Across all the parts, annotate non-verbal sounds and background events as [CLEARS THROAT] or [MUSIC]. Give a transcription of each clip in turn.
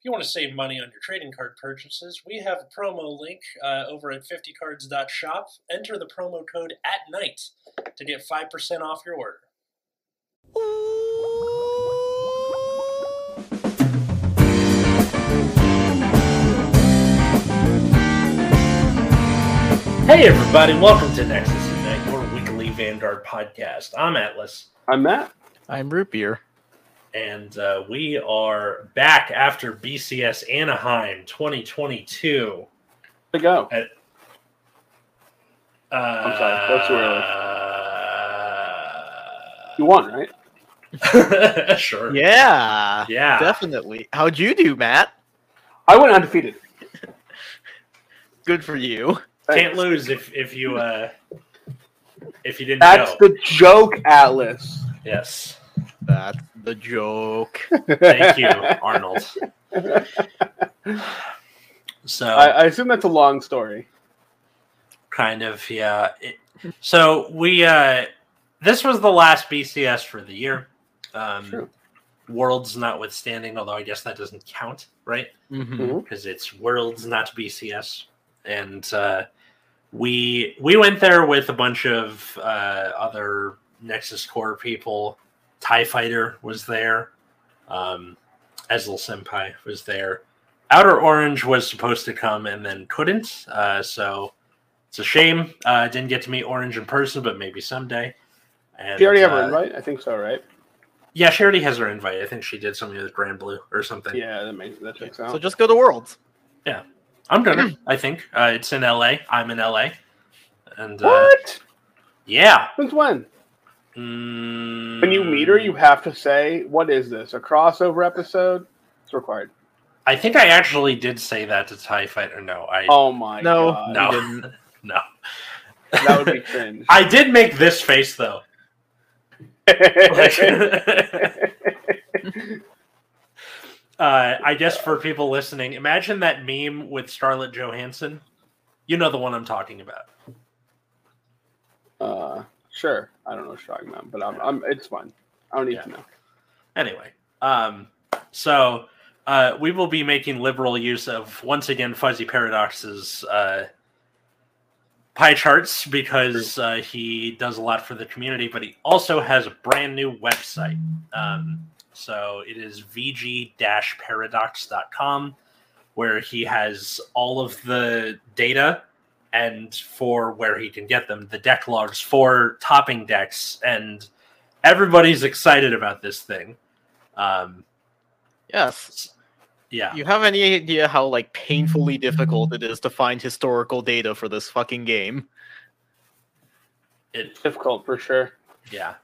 If you want to save money on your trading card purchases, we have a promo link uh, over at 50cards.shop. Enter the promo code at night to get 5% off your order. Hey everybody, welcome to Nexus Ignite, your weekly Vanguard podcast. I'm Atlas. I'm Matt. I'm root beer. And uh, we are back after BCS Anaheim 2022. To go. Uh, I'm sorry, that's too early. uh, You won, right? [LAUGHS] sure. Yeah, Yeah. definitely. How'd you do, Matt? I went undefeated. [LAUGHS] Good for you. Can't lose if if you uh if you didn't That's go. the joke, Atlas. Yes. That's the joke. Thank you, Arnold. So I, I assume that's a long story. kind of yeah It- so we uh this was the last bcs for the year um True. worlds notwithstanding although i guess that doesn't count right hmm Mhm. because it's worlds not bcs and uh we we went there with a bunch of uh other nexus core people tie fighter was there um Ezel senpai was there outer orange was supposed to come and then couldn't uh so it's a shame. Uh, didn't get to meet Orange in person, but maybe someday. And, Do you already have her uh, invite? I think so, right? Yeah, she already has her invite. I think she did something with Grand Blue or something. Yeah, that makes that checks out. So just go to Worlds. Yeah, I'm gonna. I think uh, it's in LA. I'm in LA, and uh, what? yeah. Since when? Mm, When you meet her, you have to say, "What is this? A crossover episode?" It's required. I think I actually did say that to Tie Fighter. No, I Oh my No, god! no, didn't. [LAUGHS] no. that would be cringe. [LAUGHS] I did make this face though. [LAUGHS] uh, I guess for people listening, imagine that meme with Scarlett Johansson. You know the one I'm talking about. uh, sure. I don't know what you're talking about, but I'm, I'm it's fine. I don't need Yeah. to know. Anyway, um, so uh, we will be making liberal use of once again Fuzzy Paradox's uh, pie charts because uh, he does a lot for the community, but he also has a brand new website. Um, so it is vg-paradox.com, where he has all of the data and for where he can get them, the deck logs for topping decks, and everybody's excited about this thing. Um, Yes. yeah, You have any idea how like painfully difficult it is to find historical data for this fucking game? It's Difficult for sure. yeah.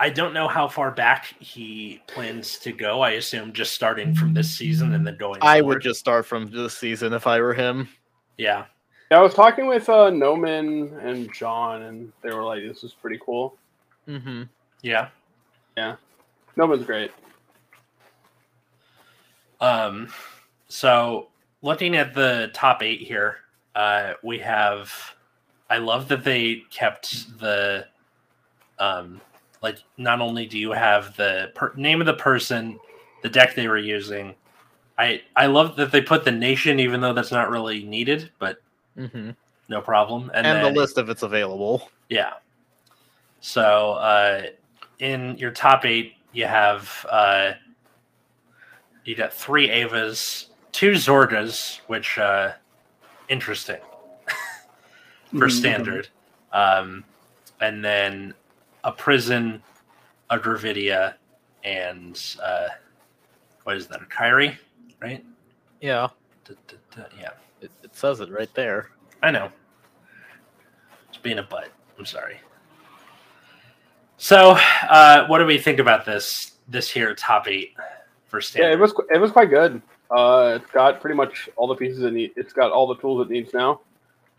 I don't know how far back he plans to go. I assume just starting from this season and then going. I forward. would just start from this season if I were him. yeah, Yeah, I was talking with uh, Noman and John, and they were like, "This is pretty cool." Mm-hmm. yeah. Yeah. Noman's great. Um, so looking at the top eight here, uh, we have. I love that they kept the, um, like not only do you have the per- name of the person, the deck they were using. I I love that they put the nation, even though that's not really needed, but Mm-hmm. no problem. And, And, then, the list if it's available. yeah. So uh, in your top eight, you have uh, you got three Avas, two Zorgas, which uh, interesting [LAUGHS] for Mhm. standard, um, and then a prison, a Gravidia, and uh, what is that? A Kyrie, right? Yeah. D- d- d- yeah, It, it says it right there. I know. It's being a butt. I'm sorry. So, uh, what do we think about this this here top eight for standard? Yeah, it was it was quite good. Uh, it's got pretty much all the pieces it needs. It's got all the tools it needs now,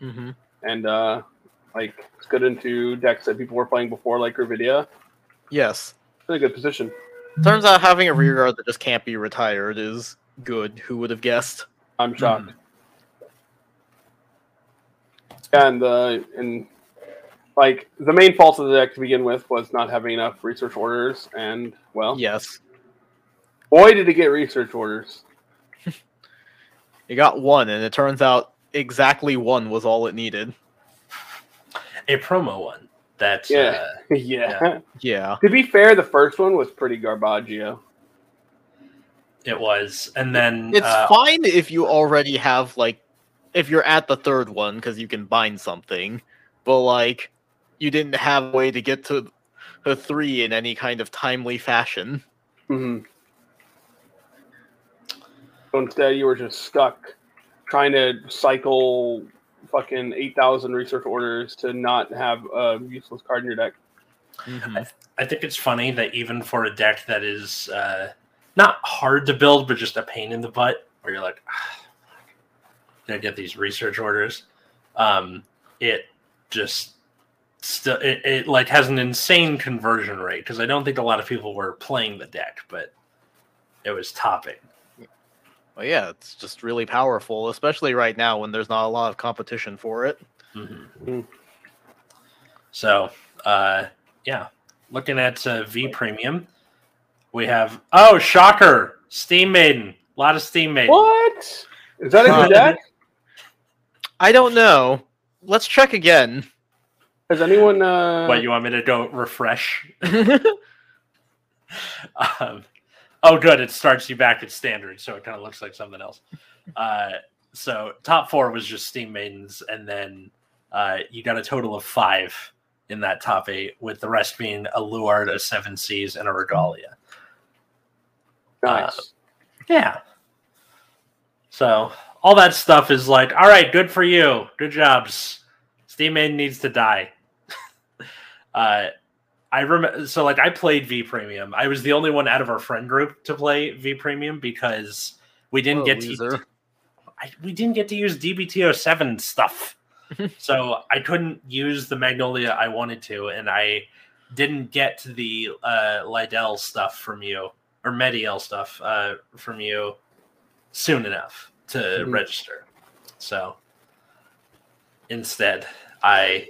Mm-hmm. and uh, like it's good into decks that people were playing before, like Gravidia. Yes. It's in a good position. Turns out having a rear guard that just can't be retired is good. Who would have guessed? I'm shocked. And uh, and like the main fault of the deck to begin with was not having enough research orders, and well, Yes. boy did it get research orders. [LAUGHS] You got one, and it turns out exactly one was all it needed. A promo one. That Yeah. uh, [LAUGHS] yeah. Yeah. To be fair, the first one was pretty garbaggio. it was, and then It's uh, fine if you already have like if you're at the third one because you can bind something, but like you didn't have a way to get to the three in any kind of timely fashion. hmm So instead, you were just stuck trying to cycle fucking 8,000 research orders to not have a useless card in your deck. Mhm. I think it's funny that even for a deck that is uh, not hard to build, but just a pain in the butt, where you're like, ah, gonna get these research orders, um, it just still it, it like has an insane conversion rate because I don't think a lot of people were playing the deck, but it was topping. Well, yeah, it's just really powerful, especially right now when there's not a lot of competition for it. Mhm. Mm. So, uh, yeah, looking at uh, V Premium, we have oh shocker, Steam Maiden, a lot of Steam Maiden. What? Is that in your deck? I don't know. Let's check again. Has anyone. Uh, What you want me to go refresh? [LAUGHS] um, oh, good. It starts you back at standard, so it kind of looks like something else. Uh, so top four was just Steam Maidens, and then uh, you got a total of five in that top eight, with the rest being a Luard, a Seven Seas, and a Regalia. nice. Yeah. So all that stuff is like, all right, good for you. Good jobs. Steam Maiden needs to die. [LAUGHS] uh I remember so like I played V Premium. I was the only one out of our friend group to play V Premium because we didn't What a get to. I, we didn't get to use DBT07 stuff. [LAUGHS] so I couldn't use the Magnolia I wanted to, and I didn't get the uh, Lydell stuff from you or Mediel stuff uh, from you soon enough to Mhm. register. So instead, I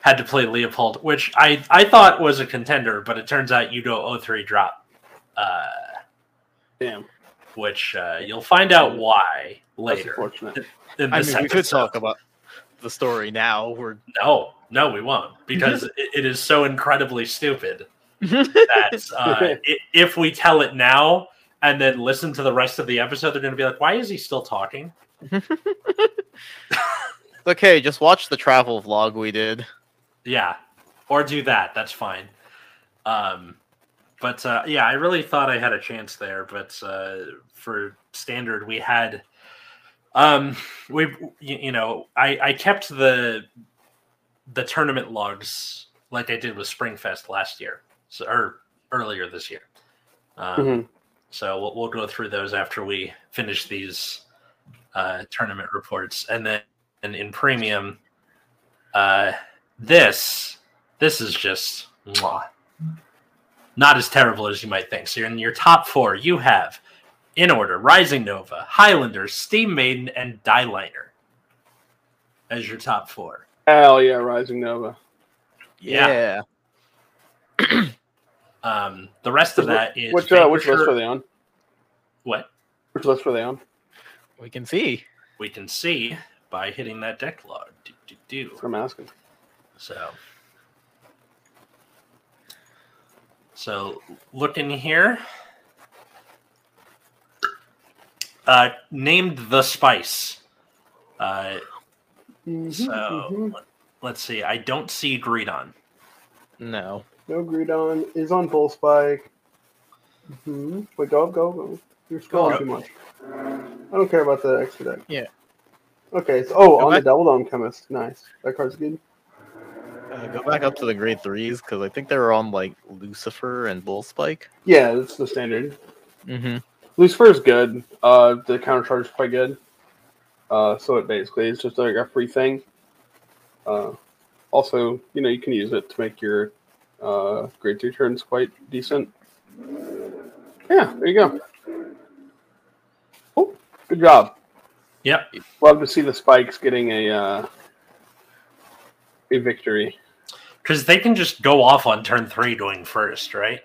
had to play Leopold, which I, I thought was a contender, but it turns out you go 03 drop. Uh, Damn. which uh, you'll find out why That's later. unfortunate. in I mean, we could episode. talk about the story now. We're No, no, we won't [LAUGHS] because it, it is so incredibly stupid [LAUGHS] that uh, [LAUGHS] i- if we tell it now and then listen to the rest of the episode, they're going to be like, "Why is he still talking?" [LAUGHS] okay. Just watch the travel vlog we did. Yeah, or do that. That's fine. Um, but uh, yeah, I really thought I had a chance there, but uh, for standard, we had. Um, we you, you know I I kept the the tournament logs like I did with Springfest last year, so or earlier this year. Um, Mhm. So we'll, we'll go through those after we finish these uh, tournament reports, and then and in premium, uh, this this is just mwah, not as terrible as you might think. So you're in your top four. You have in order Rising Nova, Highlander, Steam Maiden, and Dieliner as your top four. Hell yeah, Rising Nova. Yeah. [CLEARS THROAT] Um, the rest of that is Which uh, which list are they on? what Which list are they on? We can see. we can see by hitting that deck log. Do, do, do. That's what I'm asking. So, so looking here, uh, named the spice. Uh, Mm-hmm, so let- let's see. I don't see Greedon. No. No Greedon is on Bull Spike. Mm-hmm. Wait, go, go, go. You're scrolling too much. I don't care about the extra deck. Yeah. Okay, so oh, Go on back. the Double Dome Chemist. Nice. That card's good. Uh, go back up to the grade threes because I think they were on like Lucifer and Bull Spike. Yeah, that's the standard. Mm-hmm. Lucifer is good. Uh, the counter charge is quite good. Uh, so it basically is just like a free thing. Uh, also, you know, you can use it to make your uh, grade two turns quite decent. Yeah, there you go. Oh, good job. Yep. Love to see the spikes getting a uh, a victory. Because they can just go off on turn three going first, right?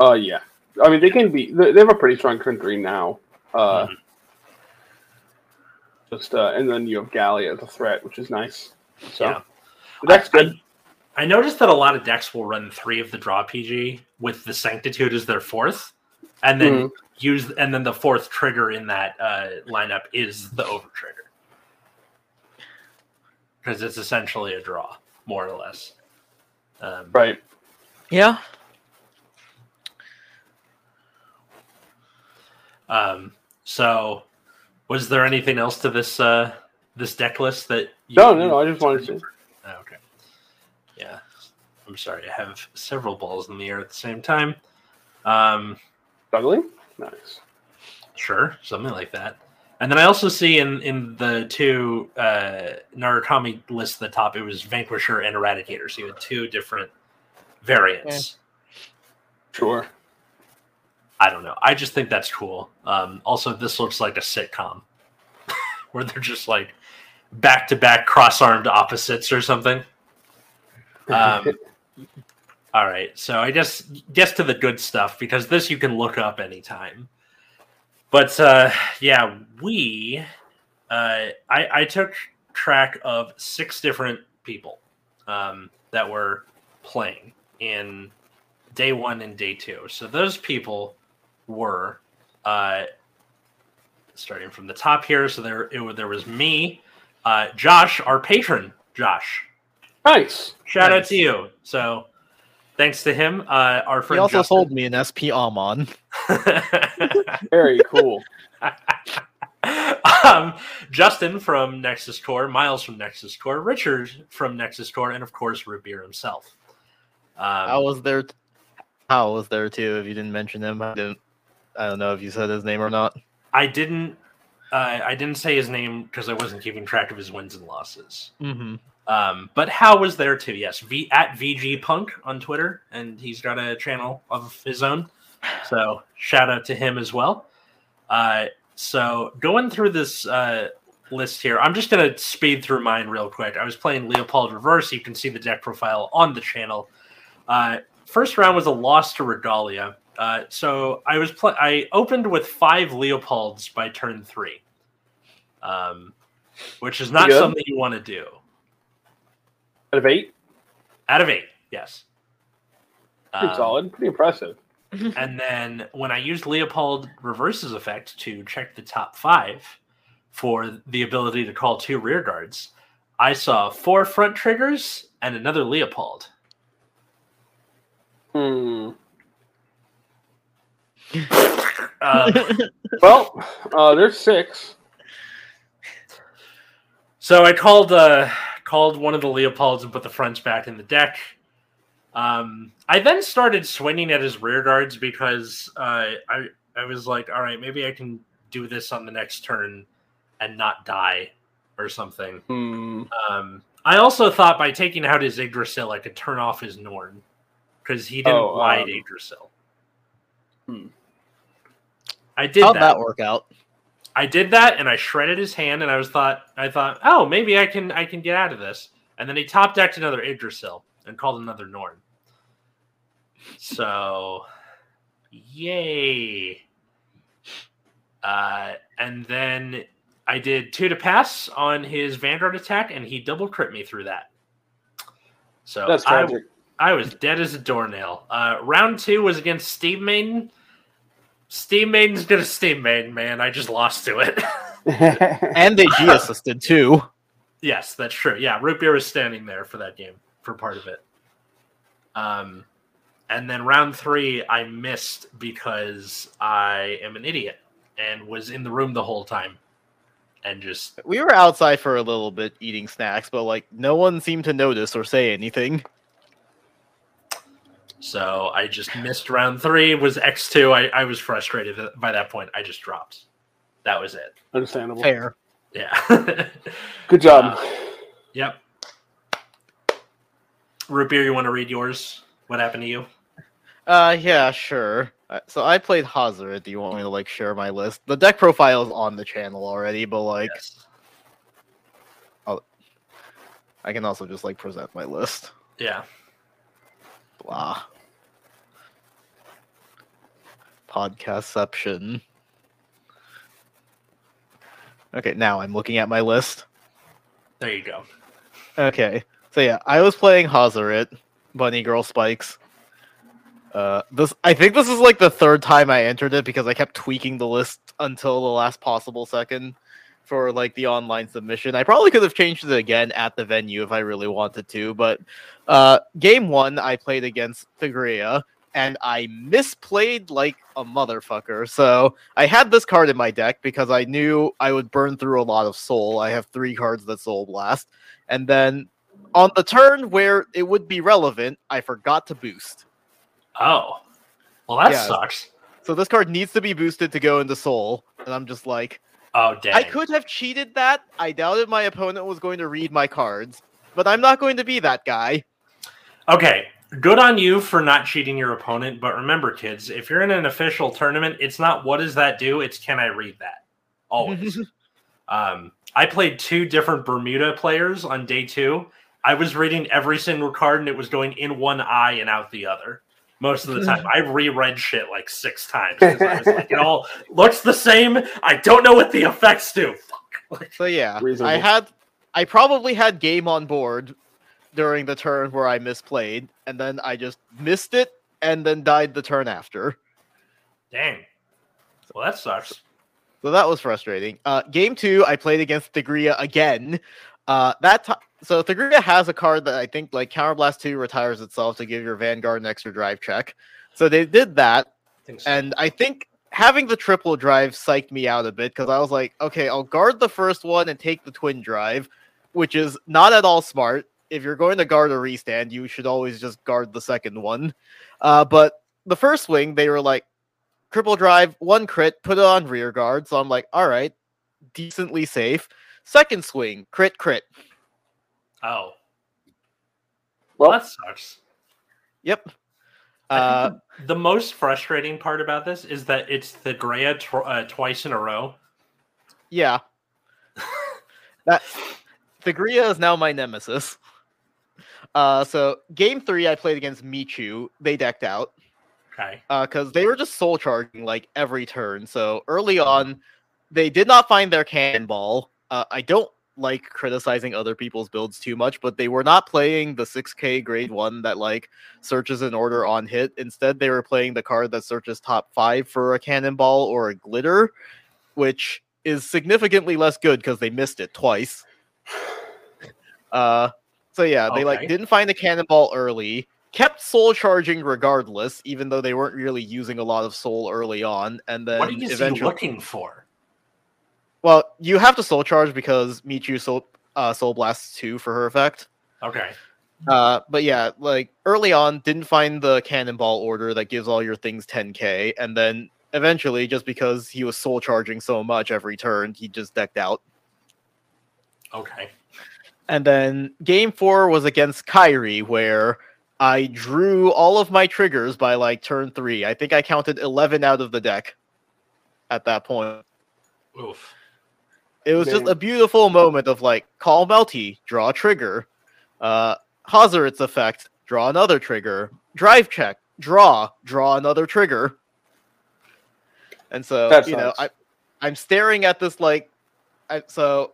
Uh, yeah. I mean, they can be. They have a pretty strong turn three now. Uh, Mhm. Just uh, and then you have Galley as a threat, which is nice. So Yeah. deck's good. I, I noticed that a lot of decks will run three of the draw PG with the Sanctitude as their fourth, and then Mhm. use and then the fourth trigger in that uh, lineup is the over trigger because it's essentially a draw, more or less. Um, Right. Yeah. Um, so, was there anything else to this uh, this deck list that? You, No, no, no. I just wanted to. Okay. Yeah, I'm sorry. I have several balls in the air at the same time. Um, Juggling? Nice. sure, something like that. And then I also see in in the two uh, Narukami lists at the top, it was Vanquisher and Eradicator. So you had two different variants. Sure. I don't know. I just think that's cool. Um, also, this looks like a sitcom [LAUGHS] where they're just like back to back cross armed opposites or something. [LAUGHS] Um, all right, so I guess guess to the good stuff because this you can look up anytime. But uh, yeah, we uh, I, I took track of six different people um, that were playing in day one and day two. So those people were uh, starting from the top here. So there it, there was me, uh, Josh, our patron, Josh. Nice. Shout out to you. So thanks to him, uh, our He friend also Justin. sold me an SP Amon. [LAUGHS] Very cool. [LAUGHS] um, Justin from Nexus Core, Miles from Nexus Core, Richard from Nexus Core, and of course Root Beer himself. Um, I was there. T- Hal was there too. If you didn't mention him, I didn't. I don't know if you said his name or not. I didn't. Uh, I didn't say his name because I wasn't keeping track of his wins and losses. Mm-hmm. Um, but Hal was there too. Yes, v at VG Punk on Twitter, and he's got a channel of his own. So shout out to him as well. Uh, so going through this uh, list here, I'm just gonna speed through mine real quick. I was playing Leopold Reverse. You can see the deck profile on the channel. Uh, first round was a loss to Regalia. Uh, so I was pl- I opened with five Leopolds by turn three, um, which is not Good. something you want to do. Out of eight, Out of eight, yes. pretty Um, solid, pretty impressive. [LAUGHS] And then when I used Leopold Reverse's effect to check the top five for the ability to call two rear guards, I saw four front triggers and another Leopold. Hmm. Um, [LAUGHS] Well, uh, there's six. so I called uh, called one of the Leopolds and put the fronts back in the deck. Um, I then started swinging at his rear guards because uh, I I was like, all right, maybe I can do this on the next turn and not die or something. Hmm. Um, I also thought by taking out his Yggdrasil, I could turn off his Norn because he didn't Oh, wide um, Yggdrasil. hmm. I did How'd that. that work out? I did that, and I shredded his hand, and I was thought I thought, oh, maybe I can I can get out of this. And then he top decked another Yggdrasil and called another Norn. So, yay! Uh, and then I did two to pass on his Vanguard attack, and he double crit me through that. So That's I, tragic. I was dead as a doornail. Uh, round two was against Steam Maiden. Steam Maiden's gonna Steam Maiden, man. I just lost to it. [LAUGHS] And they G assisted too. yes, that's true. Yeah, Root Beer was standing there for that game for part of it. Um, and then round three, I missed because I am an idiot and was in the room the whole time, and just We were outside for a little bit eating snacks, but like no one seemed to notice or say anything. So I just missed round three. Was X two. I, I was frustrated by that point. I just dropped. That was it. Understandable. Fair. Yeah. [LAUGHS] Good job. Yep. Root beer, you want to read yours? What happened to you? Uh, yeah, sure. Uh, So I played Hazaret. Do you want me to like share my list? The deck profile is on the channel already, but like Yes. I can also just like present my list. Yeah. Blah. Podcastception. Okay, now I'm looking at my list. There you go. Okay, so yeah, I was playing Hazaret, Bunny Girl Spikes. Uh, this I think this is like the third time I entered it because I kept tweaking the list until the last possible second for like the online submission. I probably could have changed it again at the venue if I really wanted to, but uh, game one I played against Thagria and I misplayed like a motherfucker. So I had this card in my deck because I knew I would burn through a lot of soul. I have three cards that soul blast, and then on the turn where it would be relevant, I forgot to boost. Oh, well, that Yeah. sucks. So this card needs to be boosted to go into soul, and I'm just like, Oh, dang. I could have cheated that. I doubted my opponent was going to read my cards, but I'm not going to be that guy. Okay, good on you for not cheating your opponent. But remember, kids, if you're in an official tournament, it's not what does that do? It's can I read that? Always. [LAUGHS] um, I played two different Bermuda players on day two. I was reading every single card, and it was going in one eye and out the other. Most of the time, [LAUGHS] I reread shit like six times. I was like, it all [LAUGHS] looks the same. I don't know what the effects do. Fuck. So yeah, I had, I probably had game on board during the turn where I misplayed, and then I just missed it, and then died the turn after. dang. Well, that sucks. So that was frustrating. Uh, game two, I played against Thagria again. Uh, that ti- so Thagria has a card that I think like Counterblast Two retires itself to give your Vanguard an extra drive check. So they did that, think so. and I think having the triple drive psyched me out a bit because I was like, okay, I'll guard the first one and take the twin drive, which is not at all smart. If you're going to guard a restand, you should always just guard the second one. Uh, but the first swing, they were like, triple drive, one crit, put it on rear guard. So I'm like, all right, decently safe. Second swing, crit, crit. oh, Well, well, that sucks. Yep. Uh, the, the most frustrating part about this is that it's Thagria tw- uh, twice in a row. yeah. [LAUGHS] that Thagria is now my nemesis. Uh, so game three, I played against Michu. They decked out. Okay. because they were just soul charging like every turn. So early on, they did not find their cannonball. Uh, I don't like criticizing other people's builds too much, but they were not playing the 6k grade one that like searches an order on hit. Instead, they were playing the card that searches top five for a cannonball or a glitter, which is significantly less good because they missed it twice. [SIGHS] Uh, so yeah, they like didn't find the cannonball early kept soul charging regardless, even though they weren't really using a lot of soul early on. And then what are you eventually, looking for? well, you have to soul charge because Michu soul uh, soul blasts two for her effect. Okay. Uh, but yeah, like early on, didn't find the cannonball order that gives all your things 10k, and then eventually, just because he was soul charging so much every turn, he just decked out. Okay. And then game four was against Kyrie, where I drew all of my triggers by like turn three. I think I counted 11 out of the deck at that point. Oof. It was just a beautiful moment of like, call Melty, draw a trigger. Uh, Hazaret's effect, draw another trigger. Drive check, draw, draw another trigger. And so, That you know. I, I'm staring at this like, I, so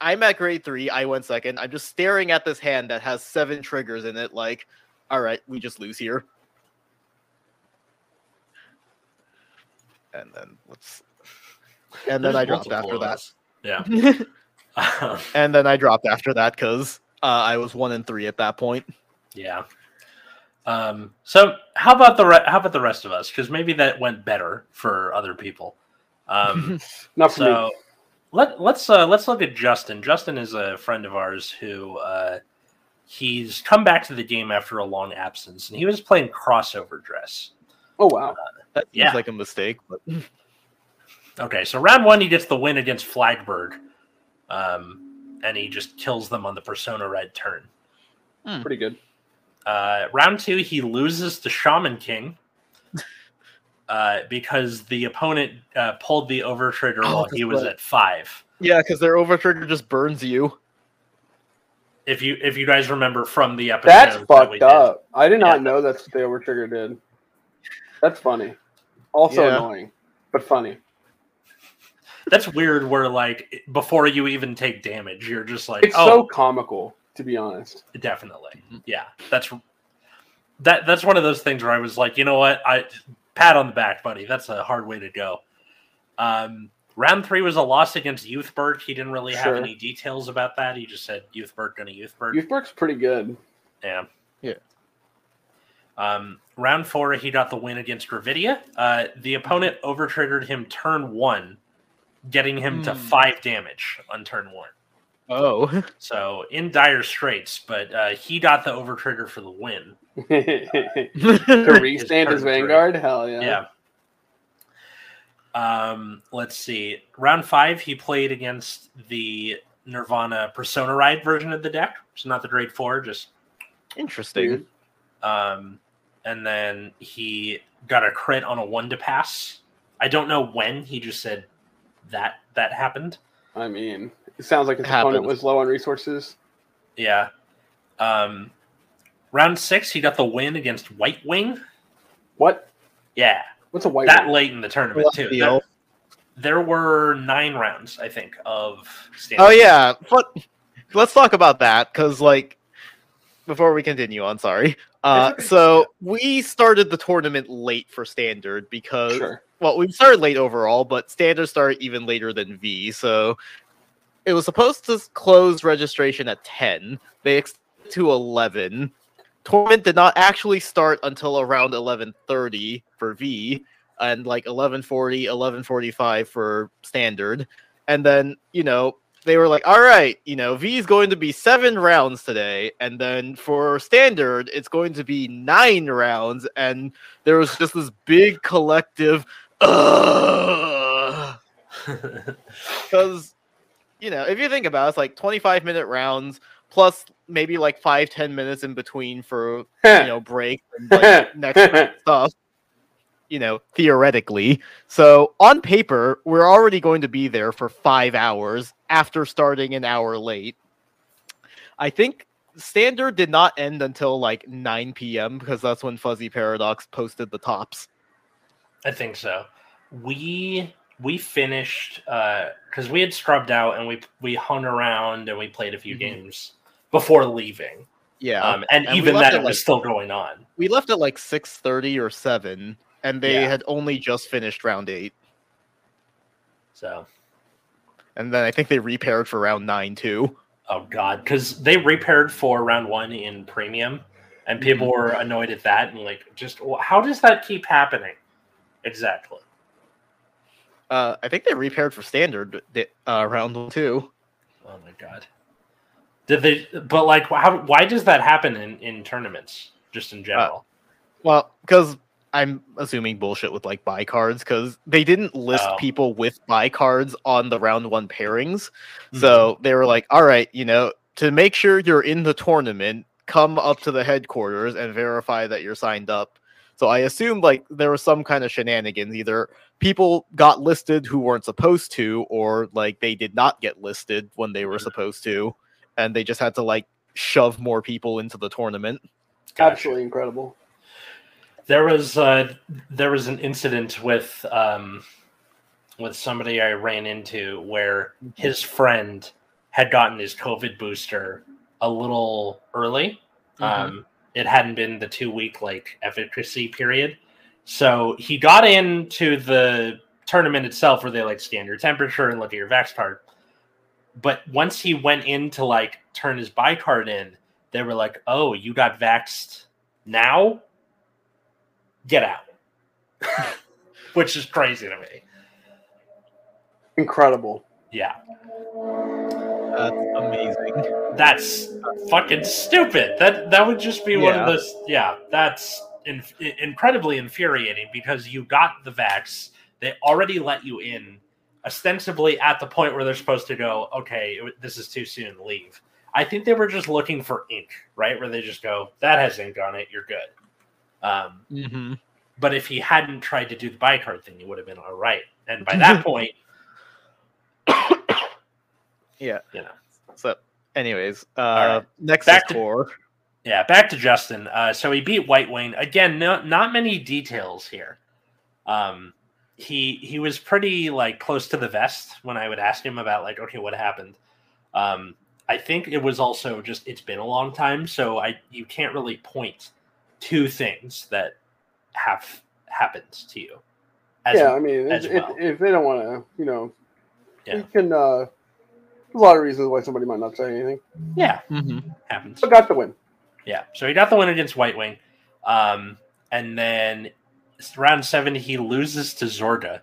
I'm at grade three. I went second. I'm just staring at this hand that has seven triggers in it. Like, all right, we just lose here. And then let's, and then There's I dropped after of that. Yeah. [LAUGHS] Um, and then I dropped after that because uh, I was one and three at that point. yeah. Um, so how about the re- how about the rest of us? Because maybe that went better for other people. Um, [LAUGHS] Not for me. So let let's uh, let's look at Justin. Justin is a friend of ours who uh, he's come back to the game after a long absence, and he was playing crossover dress. Oh wow. That seems Yeah. like a mistake, but [LAUGHS] Okay, so round one, he gets the win against Flagberg, um, and he just kills them on the Persona Ride turn. Pretty good. Uh, round two, he loses to Shaman King uh, because the opponent uh, pulled the over trigger Oh, while he was right. at five. yeah, because their over trigger just burns you. If you if you guys remember from the episode, That's that we fucked did. up. I did not Yeah. know that's what the over trigger did. That's funny. Also Yeah. annoying, but funny. that's weird. Where like before you even take damage, you're just like, It's oh, so comical, to be honest. definitely, yeah. That's that. That's one of those things where I was like, you know what, I pat on the back, buddy. That's a hard way to go. Um, round three was a loss against Youthberg. He didn't really have Sure. any details about that. He just said Youthberg gonna Youthberg. Youthberg's pretty good. Yeah. Yeah. Um, round four, he got the win against Gravidia. Uh, the opponent overtriggered him turn one, getting him to Hmm. five damage on turn one. Oh, So in dire straits, but uh, he got the overtrigger for the win. to to restand turn his three. Vanguard? Hell yeah. Yeah. Um, let's see. Round five, he played against the Nirvana Persona Ride version of the deck. So not the Grade Four, just Interesting. Um, and then he got a crit on a one to pass. I don't know when. He just said that that happened. I mean, it sounds like his Happens. opponent was low on resources. Yeah. Um, round six, he got the win against White Wing. What? Yeah, What's a white that one? late in the tournament Left too. field. There, there were nine rounds, I think, of. Standard. Oh yeah, but let's talk about that because like before we continue on, sorry. Uh, so we started the tournament late for standard because Sure. well, we started late overall, but standard started even later than V. So it was supposed to close registration at ten. They extended to eleven. Tournament did not actually start until around eleven thirty for V, and like 1140, 1145 for standard. And then you know they were like, all right, you know, V is going to be seven rounds today, and then for standard, it's going to be nine rounds, and there was just this big collective, [LAUGHS] because you know, if you think about it, it's like 25 minute rounds plus maybe like five, 10 minutes in between for you [LAUGHS] know break and like [LAUGHS] next stuff you know theoretically. So on paper we're already going to be there for five hours after starting an hour late. I think standard did not end until like 9 p.m because that's when fuzzy paradox posted the tops. I think so. We we finished because we had scrubbed out and we we hung around and we played a few Mhm. games before leaving. yeah Um, and, And even that at, it was like- still going on. we left at like 6.30 or 7 and they Yeah. had only just finished round 8 So and then i think they repaired for round 9 too oh god, because they repaired for round one in premium, and people Mm-hmm. were annoyed at that and like, just how does that keep happening? Exactly. Uh, i think they repaired for standard uh, round 2 Oh my god. Did they? But like, how? Why does that happen in in tournaments? Just Uh, in general. Well, because I'm assuming bullshit with like buy cards because they didn't list Oh. people with buy cards on the round one pairings. Mm-hmm. So they were like, all right, you know, to make sure you're in the tournament, come up to the headquarters and verify that you're signed up. So I assumed like there was some kind of shenanigans. Either people got listed who weren't supposed to, or like they did not get listed when they were supposed to, and they just had to like shove more people into the tournament. Gotcha. Absolutely incredible. There was uh, there was an incident with um, with somebody I ran into where his friend had gotten his COVID booster a little early. Um, it hadn't been the two week like efficacy period, so he got into the tournament itself where they like scan your temperature and look at your Vax card. But once he went in to like turn his buy card in, they were like, "Oh, you got vaxxed now? Get out!" [LAUGHS] Which is crazy to me. Incredible. Yeah, That's amazing. that's fucking stupid. That that would just be one of those. Yeah, that's in, incredibly infuriating because you got the vax. They already let you in, ostensibly at the point where they're supposed to go. Okay, this is too soon. Leave. I think they were just looking for ink, right? Where they just go, "That has ink on it. You're good." Um, Mm-hmm. but if he hadn't tried to do the buy card thing, he would have been all right. And by [LAUGHS] that point, Yeah. You know. So, anyways, uh, right. next Back is to- core. Yeah, back to Justin. Uh, so he beat White Wing again. No, not many details here. Um, he he was pretty like close to the vest when I would ask him about like okay what happened. Um, I think it was also just it's been a long time, so I you can't really point to things that have happened to you. as yeah, I mean, as if, well. if, if they don't want to, you know, Yeah. you can. uh There's a lot of reasons why somebody might not say anything. yeah, hmm happens. But got the win. Yeah, so he got the win against White Wing, um, and then round seven he loses to Zorga,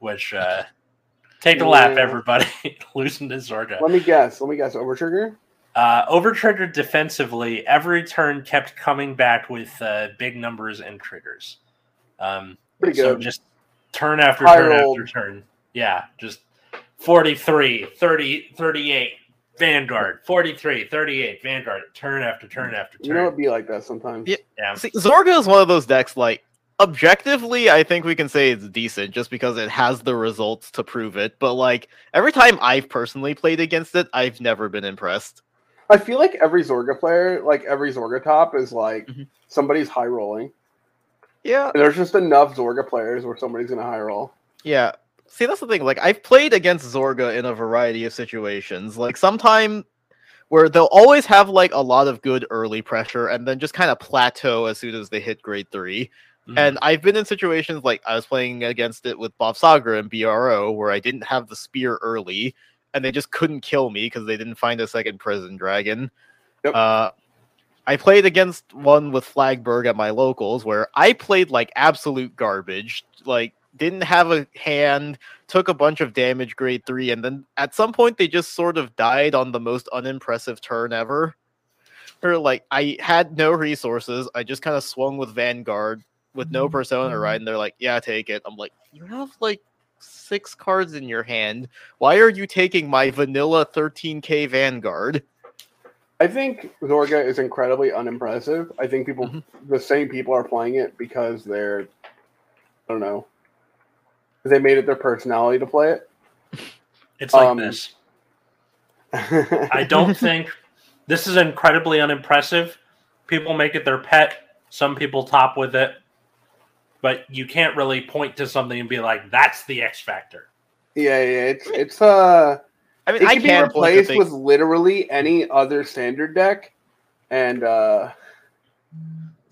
which uh, take a lap, Yeah. everybody, [LAUGHS] losing to Zorga. Let me guess. Let me guess. Over trigger. Uh, over triggered defensively, every turn kept coming back with uh, big numbers and triggers. Um, Pretty so just turn after High turn rolled. after turn. Yeah, just 43, 30, 38, Vanguard, 43, 38, Vanguard, turn after turn after turn. you know, it'd be like that sometimes. Yeah. yeah. See, Zorga is one of those decks. Like objectively, I think we can say it's decent just because it has the results to prove it. But like every time I've personally played against it, I've never been impressed. I feel like every Zorga player, like every Zorga top, is like Mhm. somebody's high rolling. Yeah, And there's just enough Zorga players where somebody's gonna high roll. Yeah. See, that's the thing. Like, I've played against Zorga in a variety of situations. Like, sometime where they'll always have like a lot of good early pressure and then just kind of plateau as soon as they hit grade 3 Mhm. And I've been in situations like I was playing against it with Bob Saga and BRO where I didn't have the spear early and they just couldn't kill me because they didn't find a second prison dragon. Yep. Uh, I played against one with Flagberg at my locals where I played like absolute garbage. Like didn't have a hand, took a bunch of damage grade three, and then at some point they just sort of died on the most unimpressive turn ever. Or like I had no resources, I just kind of swung with Vanguard with no persona ride, and they're like, "Yeah, take it." I'm like, "You have like six cards in your hand. Why are you taking my vanilla 13k Vanguard?" I think Zorga is incredibly unimpressive. I think people, Mhm. the same people, are playing it because they're, I don't know, they made it their personality to play it. it's like um, this. [LAUGHS] I don't think this is incredibly unimpressive. People make it their pet. Some people top with it, but you can't really point to something and be like, "That's the X factor." yeah, yeah, it's it's uh, I mean, it I can be can point to replaced with literally any other standard deck, and uh,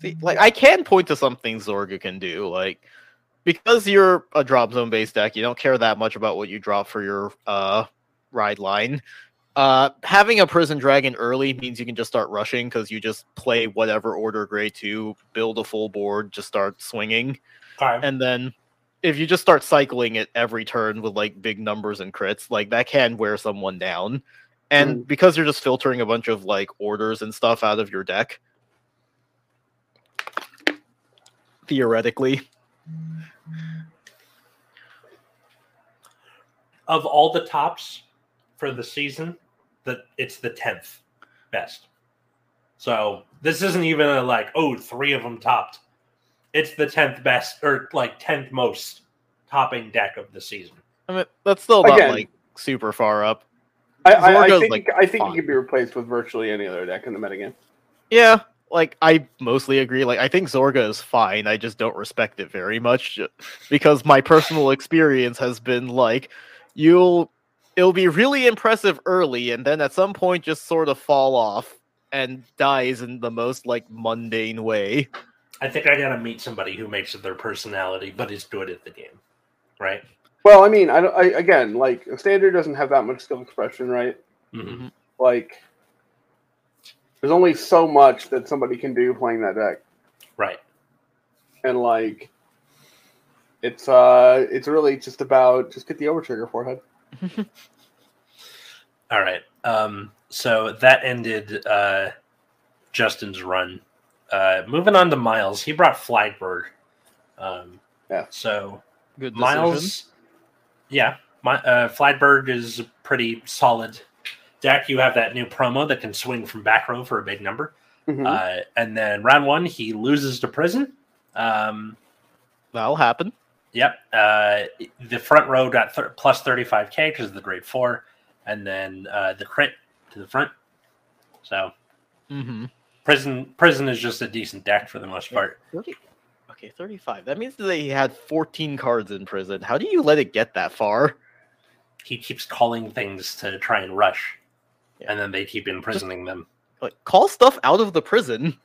See, like I can point to something Zorga can do, like because you're a drop zone based deck, you don't care that much about what you drop for your uh ride line. Uh, having a prison dragon early means you can just start rushing because you just play whatever order grade two, build a full board, just start swinging, Okay. and then if you just start cycling it every turn with like big numbers and crits, like that can wear someone down. And because you're just filtering a bunch of like orders and stuff out of your deck, theoretically, of all the tops for the season, that it's the tenth best. So this isn't even a like, oh, three of them topped. It's the tenth best or like tenth most topping deck of the season. I mean that's still not Again- like super far up. I, I, I think like, I think fine. it can be replaced with virtually any other deck in the metagame. Yeah, like I mostly agree. Like I think Zorga is fine. I just don't respect it very much because my personal experience has been like you'll it'll be really impressive early and then at some point just sort of fall off and dies in the most like mundane way. I think I gotta meet somebody who makes it their personality, but is good at the game, right? Well, I mean, I, don't- I again, like standard doesn't have that much skill expression, right? hmm Like, there's only so much that somebody can do playing that deck, Right. and like, it's uh, it's really just about just get the overtrigger forehead. [LAUGHS] All right. Um, so that ended uh, Justin's run. Uh, moving on to Miles, he brought Flagberg. Um, Yeah. So Good decision. Miles, yeah, my, uh, Flagberg is pretty solid deck. You have that new promo that can swing from back row for a big number. Mhm. Uh, and then round one, he loses to prison. Um, That'll happen. Yep. Uh, the front row got th- plus 35k because of the grade four, and then uh, the crit to the front. So Mm-hmm. prison prison is just a decent deck for the most part. Okay, Okay, 35. That means that he had 14 cards in prison. How do you let it get that far? He keeps calling things to try and rush, Yeah. and then they keep imprisoning them. Like, call stuff out of the prison.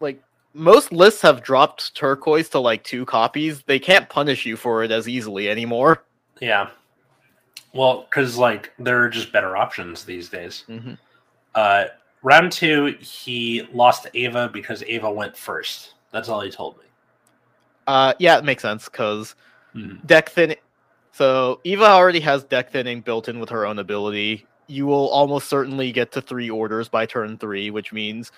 Like, most lists have dropped turquoise to like two copies. They can't punish you for it as easily anymore. Yeah. Well, because like there are just better options these days. Mhm. Uh, round two, he lost to Ava because Ava went first. That's all he told me. Uh, yeah, it makes sense because Mhm. deck thin. So Eva already has deck thinning built in with her own ability. You will almost certainly get to three orders by turn three, which means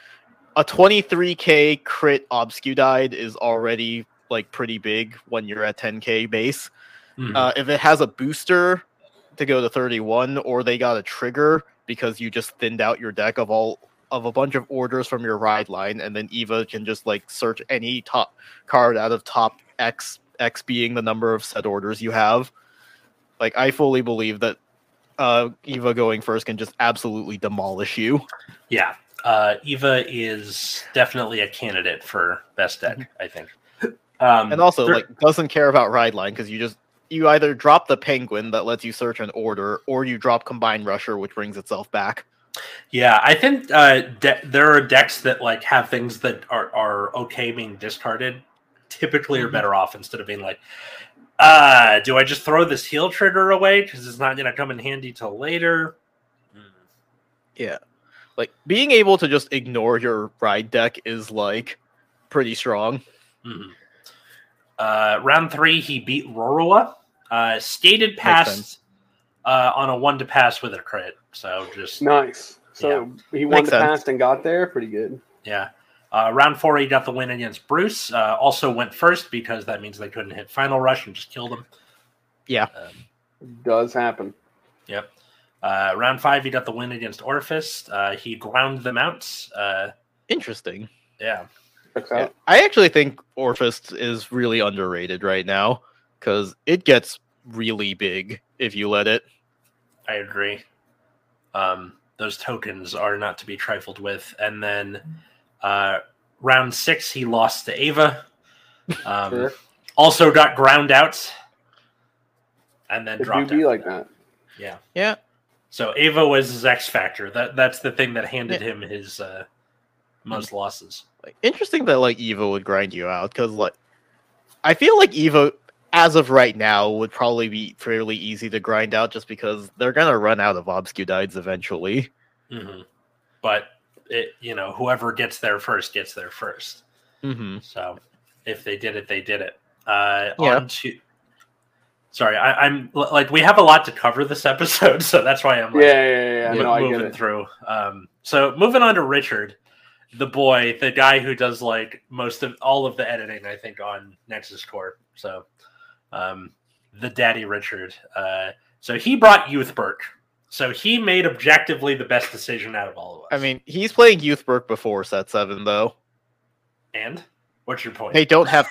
a 23k crit obscudide is already like pretty big when you're at 10k base. Mhm. Uh, if it has a booster to go to 31, or they got a trigger because you just thinned out your deck of all of a bunch of orders from your ride line, and then Eva can just like search any top card out of top X, X being the number of set orders you have. Like I fully believe that uh, Eva going first can just absolutely demolish you. yeah. Uh, Eva is definitely a candidate for best deck, I think. Um, and also there- like doesn't care about ride line because you just you either drop the penguin that lets you search an order or you drop combine rusher which brings itself back Yeah, I think uh, de- there are decks that like have things that are, are okay being discarded. Typically, are Mhm. better off instead of being like, uh, do I just throw this heal trigger away because it's not going to come in handy till later? Hmm. yeah like being able to just ignore your ride deck is like pretty strong Mhm. Uh, round three, he beat Rorua. Uh, skated sense. past uh, on a one to pass with a crit. So just Nice. So he won Makes the sense. past and got there. Pretty good. Yeah. Uh, round four, he got the win against Bruce. Uh, also went first because that means they couldn't hit final rush and just killed him. Yeah. Um, Does happen. yep. Uh, round five, he got the win against Orfist. Uh, he ground them out. Uh, interesting yeah. Checks Yeah. i actually think Orfist is really underrated right now because it gets really big if you let it I agree. Um, those tokens are not to be trifled with. And then uh, round six, he lost to Ava. Um, Sure. Also got ground out. And then It do dropped be out. like that. Yeah. yeah So Ava was his X factor. That that's the thing that handed Yeah. him his uh, most losses. like interesting that like Evo would grind you out because like I feel like Evo as of right now would probably be fairly easy to grind out just because they're gonna run out of obscudides eventually. hmm But it, you know, whoever gets there first gets there first. Mm-hmm. So if they did it, they did it. Uh, Yeah. On to. Sorry, I, I'm like we have a lot to cover this episode, [LAUGHS] so that's why I'm like, Yeah, yeah, yeah. yeah. mo- No, moving through. Um, so moving on to Richard, the boy, the guy who does like most of all of the editing, I think, on Nexus Core. So, um, the daddy Richard. Uh, so he brought Youthberk. So he made objectively the best decision out of all of us. I mean, he's playing youth Youthberk before set seven though. and what's your point? They don't have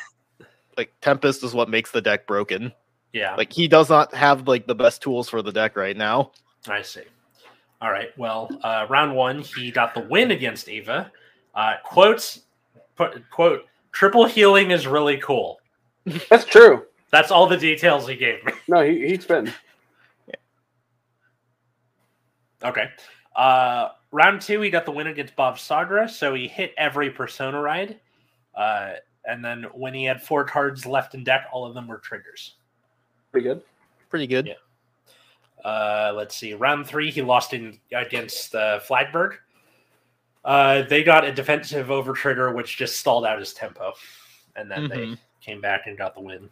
like Tempest is what makes the deck broken. yeah, Like he does not have like the best tools for the deck right now. I see. All right. Well, uh, round one, he got the win against Ava. Uh, quotes, put, quote, triple healing is really cool. That's true. That's all the details he gave me. No, he, he's been. Okay. Uh, round two, he got the win against Bob Sagra, so he hit every persona ride. Uh, and then when he had four cards left in deck, all of them were triggers. Pretty good. Pretty good. Yeah. Uh, let's see. Round three, he lost in against uh, Flagberg. Uh, they got a defensive over trigger, which just stalled out his tempo, and then they Mhm. came back and got the win.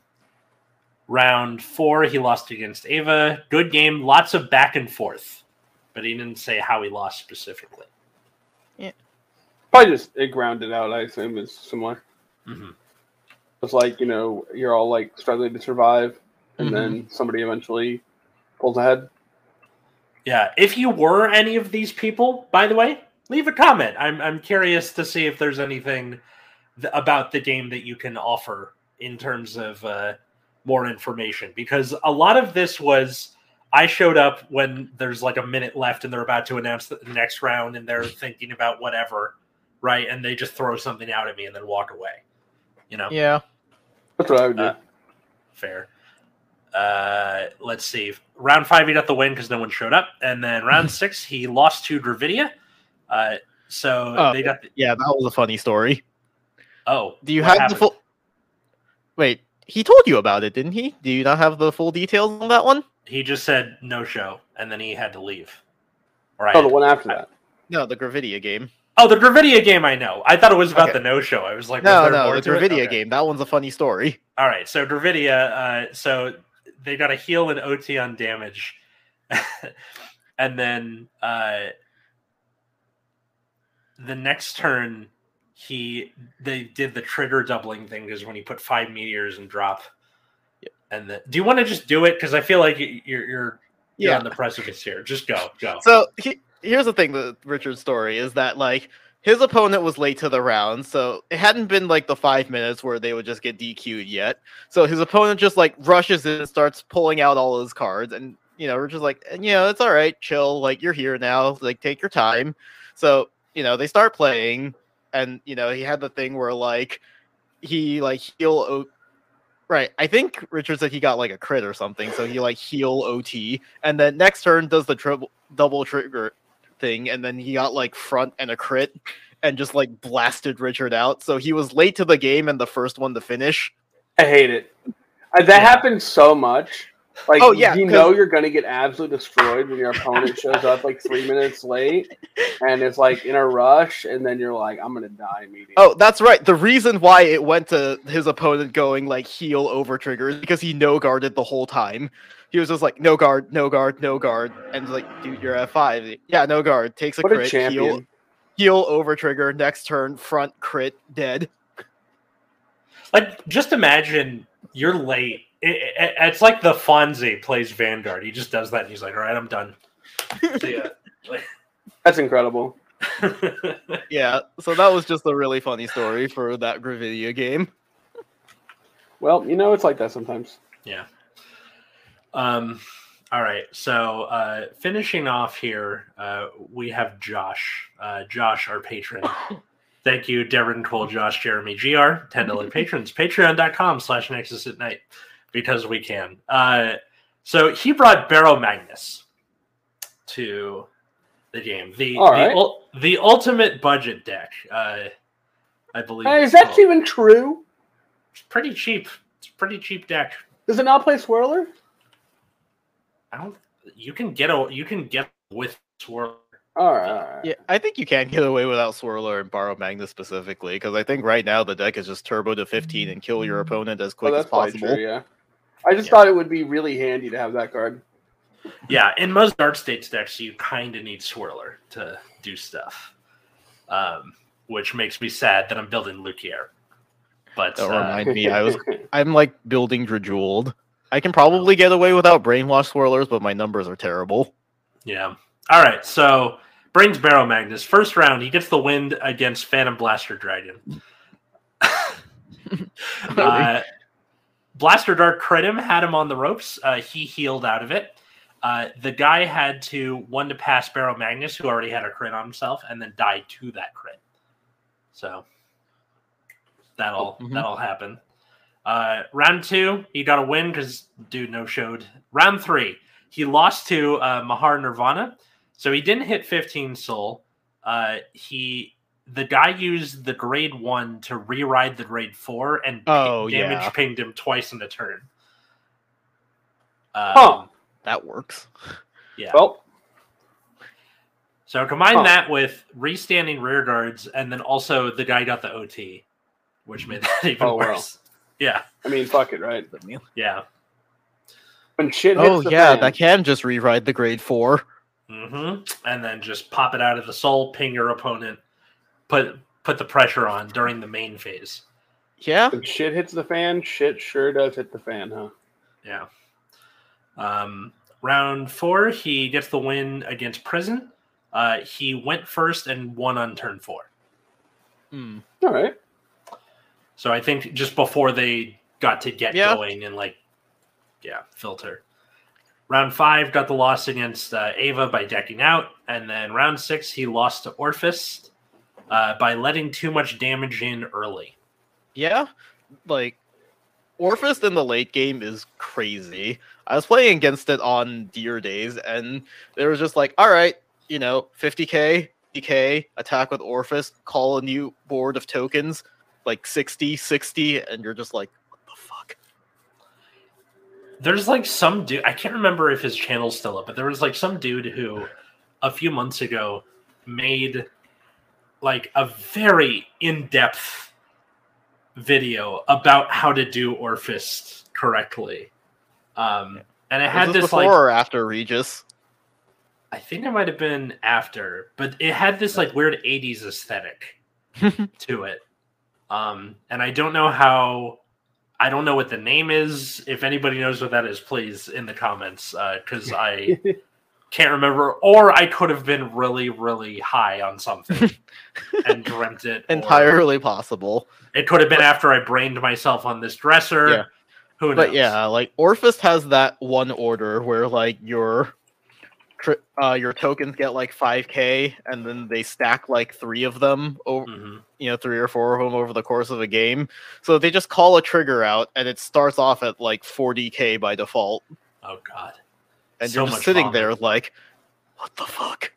Round four, he lost against Ava. Good game, lots of back and forth, but he didn't say how he lost specifically. Yeah. Probably just it grounded out. I assume is similar. hmm It's like you know you're all like struggling to survive, and Mhm. then somebody eventually pulls ahead. Yeah, if you were any of these people, by the way, leave a comment. I'm I'm curious to see if there's anything th- about the game that you can offer in terms of uh, more information because a lot of this was I showed up when there's like a minute left and they're about to announce the next round and they're thinking about whatever, right? And they just throw something out at me and then walk away. You know, Yeah. That's what I would do. Uh, fair. Uh, let's see. Round five, he got the win because no one showed up, and then round [LAUGHS] six, he lost to Gravidia. Uh, so Oh. they got the, Yeah, that was a funny story. oh. Do you have happened? the full? Wait, he told you about it, didn't he? Do you not have the full details on that one? He just said no show, and then he had to leave. Or oh, the one after that. No, the Gravidia game. Oh, the Gravidia game. I know. I thought it was about Okay. the no show. I was like, No, was no, more the? Gravidia Okay. game. That one's a funny story. All right, so Gravidia, uh, so they got a heal and OT on damage, [LAUGHS] and then uh, the next turn he they did the trigger doubling thing because when he put five meteors and drop, and do you want to just do it because I feel like you- you're you're you're Yeah. on the precipice here. Just go, go. So he, here's the thing with Richard's story is that like his opponent was late to the round, so it hadn't been like the five minutes where they would just get DQ'd yet. So his opponent just like rushes in and starts pulling out all his cards, and you know Richard's like, you know, it's all right, chill, like you're here now, like take your time. So you know they start playing, and you know he had the thing where like he like heal. Right, I think Richard said he got like a crit or something, so he like heal OT, and then next turn does the triple double trigger thing, and then he got like front and a crit, and just like blasted Richard out. So he was late to the game and the first one to finish. I hate it. That Yeah. happens so much. Like, Oh, yeah, you 'cause- know you're gonna get absolutely destroyed when your opponent shows up like three minutes late, and it's like in a rush, and then you're like, I'm gonna die immediately. Oh, that's right. The reason why it went to his opponent going like heal over trigger is because he no guarded the whole time. He was just like no guard, no guard, no guard, and like, dude, you're at five. Yeah, no guard. Takes a what a crit, heal, champion! heal over trigger. Next turn, front crit, dead. Like, just imagine you're late. It, it- it's like the Fonzie plays Vanguard. He just does that, and he's like, "All right, I'm done." See ya. [LAUGHS] That's incredible. [LAUGHS] Yeah, so that was just a really funny story for that Gravidia game. Well, you know it's like that sometimes. yeah. Um. All right. So, uh, finishing off here, uh, we have Josh. Uh, Josh, our patron. [COUGHS] Thank you, Darren, Cole, Josh, Jeremy, Gr, ten dollar [LAUGHS] patrons. Patreon.com slash Nexus at night because we can. Uh, so he brought Barrow Magnus to the game. The All the, the ultimate budget deck. Uh, I believe. Hey, is that called. even true? It's pretty cheap. It's a pretty cheap deck. Does it not play Swirler? I don't. You can get a. You can get with swirl. All right, all right. Yeah, I think you can get away without Swirler and Borrow Magnus specifically, because I think right now the deck is just turbo to 15 and kill your opponent as Oh, quick as that's probably possible. true. Yeah. I just Yeah. thought it would be really handy to have that card. Yeah, in most Dark States decks, you kind of need Swirler to do stuff, um, which makes me sad that I'm building Lukier. But Don't uh, remind me, I was [LAUGHS] I'm like building Drajeweled. I can probably get away without brainwash swirlers, but my numbers are terrible. yeah. All right, so brings Barrow Magnus first round. He gets the wind against Phantom Blaster Dragon. [LAUGHS] [LAUGHS] uh, Blaster Dark crit him, had him on the ropes. Uh, he healed out of it. Uh, the guy had to one to pass Barrow Magnus, who already had a crit on himself, and then died to that crit. So that'll Mhm. that'll happen. Uh, round two, he got a win because dude no showed. Round three, he lost to uh, Mahar Nirvana, so he didn't hit 15 soul. Uh, he the guy used the grade one to reride the grade four and Oh, damage yeah. pinged him twice in a turn. Um, Huh. That works. Yeah. Well, So combine Huh. that with restanding rear guards, and then also the guy got the OT, which made that [LAUGHS] even Oh, wow. worse. Yeah, I mean, fuck it, right? yeah. When shit hits Oh the yeah, fan, that can just rewrite the grade four. mm-hmm. And then just pop it out of the soul, ping your opponent, put put the pressure on during the main phase. Yeah. when shit hits the fan, shit sure does hit the fan, huh? Yeah. Um, round four, he gets the win against Prison. Uh, he went first and won on turn four. Hmm. All right. So I think just before they got to get Yeah. going and like, yeah, filter. Round five got the loss against uh, Ava by decking out, and then round six he lost to Orfist uh, by letting too much damage in early. Yeah. like Orfist in the late game is crazy. I was playing against it on Dear Days, and there was just like, all right, you know, 50k, DK, attack with Orfist, call a new board of tokens, like 60, 60, and you're just like, what the fuck? There's like some dude, I can't remember if his channel's still up, but there was like some dude who a few months ago made like a very in depth video about how to do Orfist correctly. Um, and it Was had this this before like or after Regis? I think it might have been after, but it had this like weird 80s aesthetic [LAUGHS] to it. Um, and I don't know how I don't know what the name is. If anybody knows what that is, please in the comments, because I [LAUGHS] can't remember, or I could have been really, really high on something [LAUGHS] and dreamt it. Entirely possible. it could have been after I brained myself on this dresser. Yeah. Who knows? But yeah, like Orfist has that one order where like your uh your tokens get like 5k and then they stack like 3 of them over Mhm. you know 3 or 4 of them over the course of a game. So they just call a trigger out and it starts off at like 40k by default Oh god. And So you're just sitting vomit. there like what the fuck?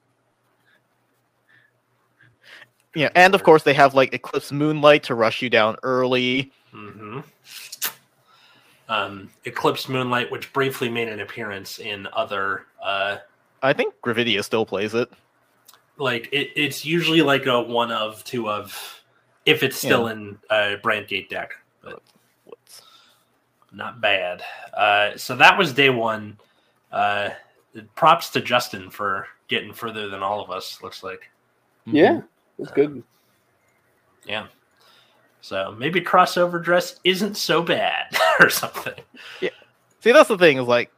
Yeah, and of course they have like Eclipse Moonlight to rush you down early. Mm-hmm. Um, Eclipse Moonlight, which briefly made an appearance in other, uh, I think Gravidia still plays it. like it, it's usually like a one of, two of, if it's still in a Brandt Gate deck, but not bad. Uh, so that was day one. Uh, props to Justin for getting further than all of us. Looks like, Yeah, that's good. yeah. So maybe crossover dress isn't so bad [LAUGHS] or something. Yeah. See, that's the thing is like,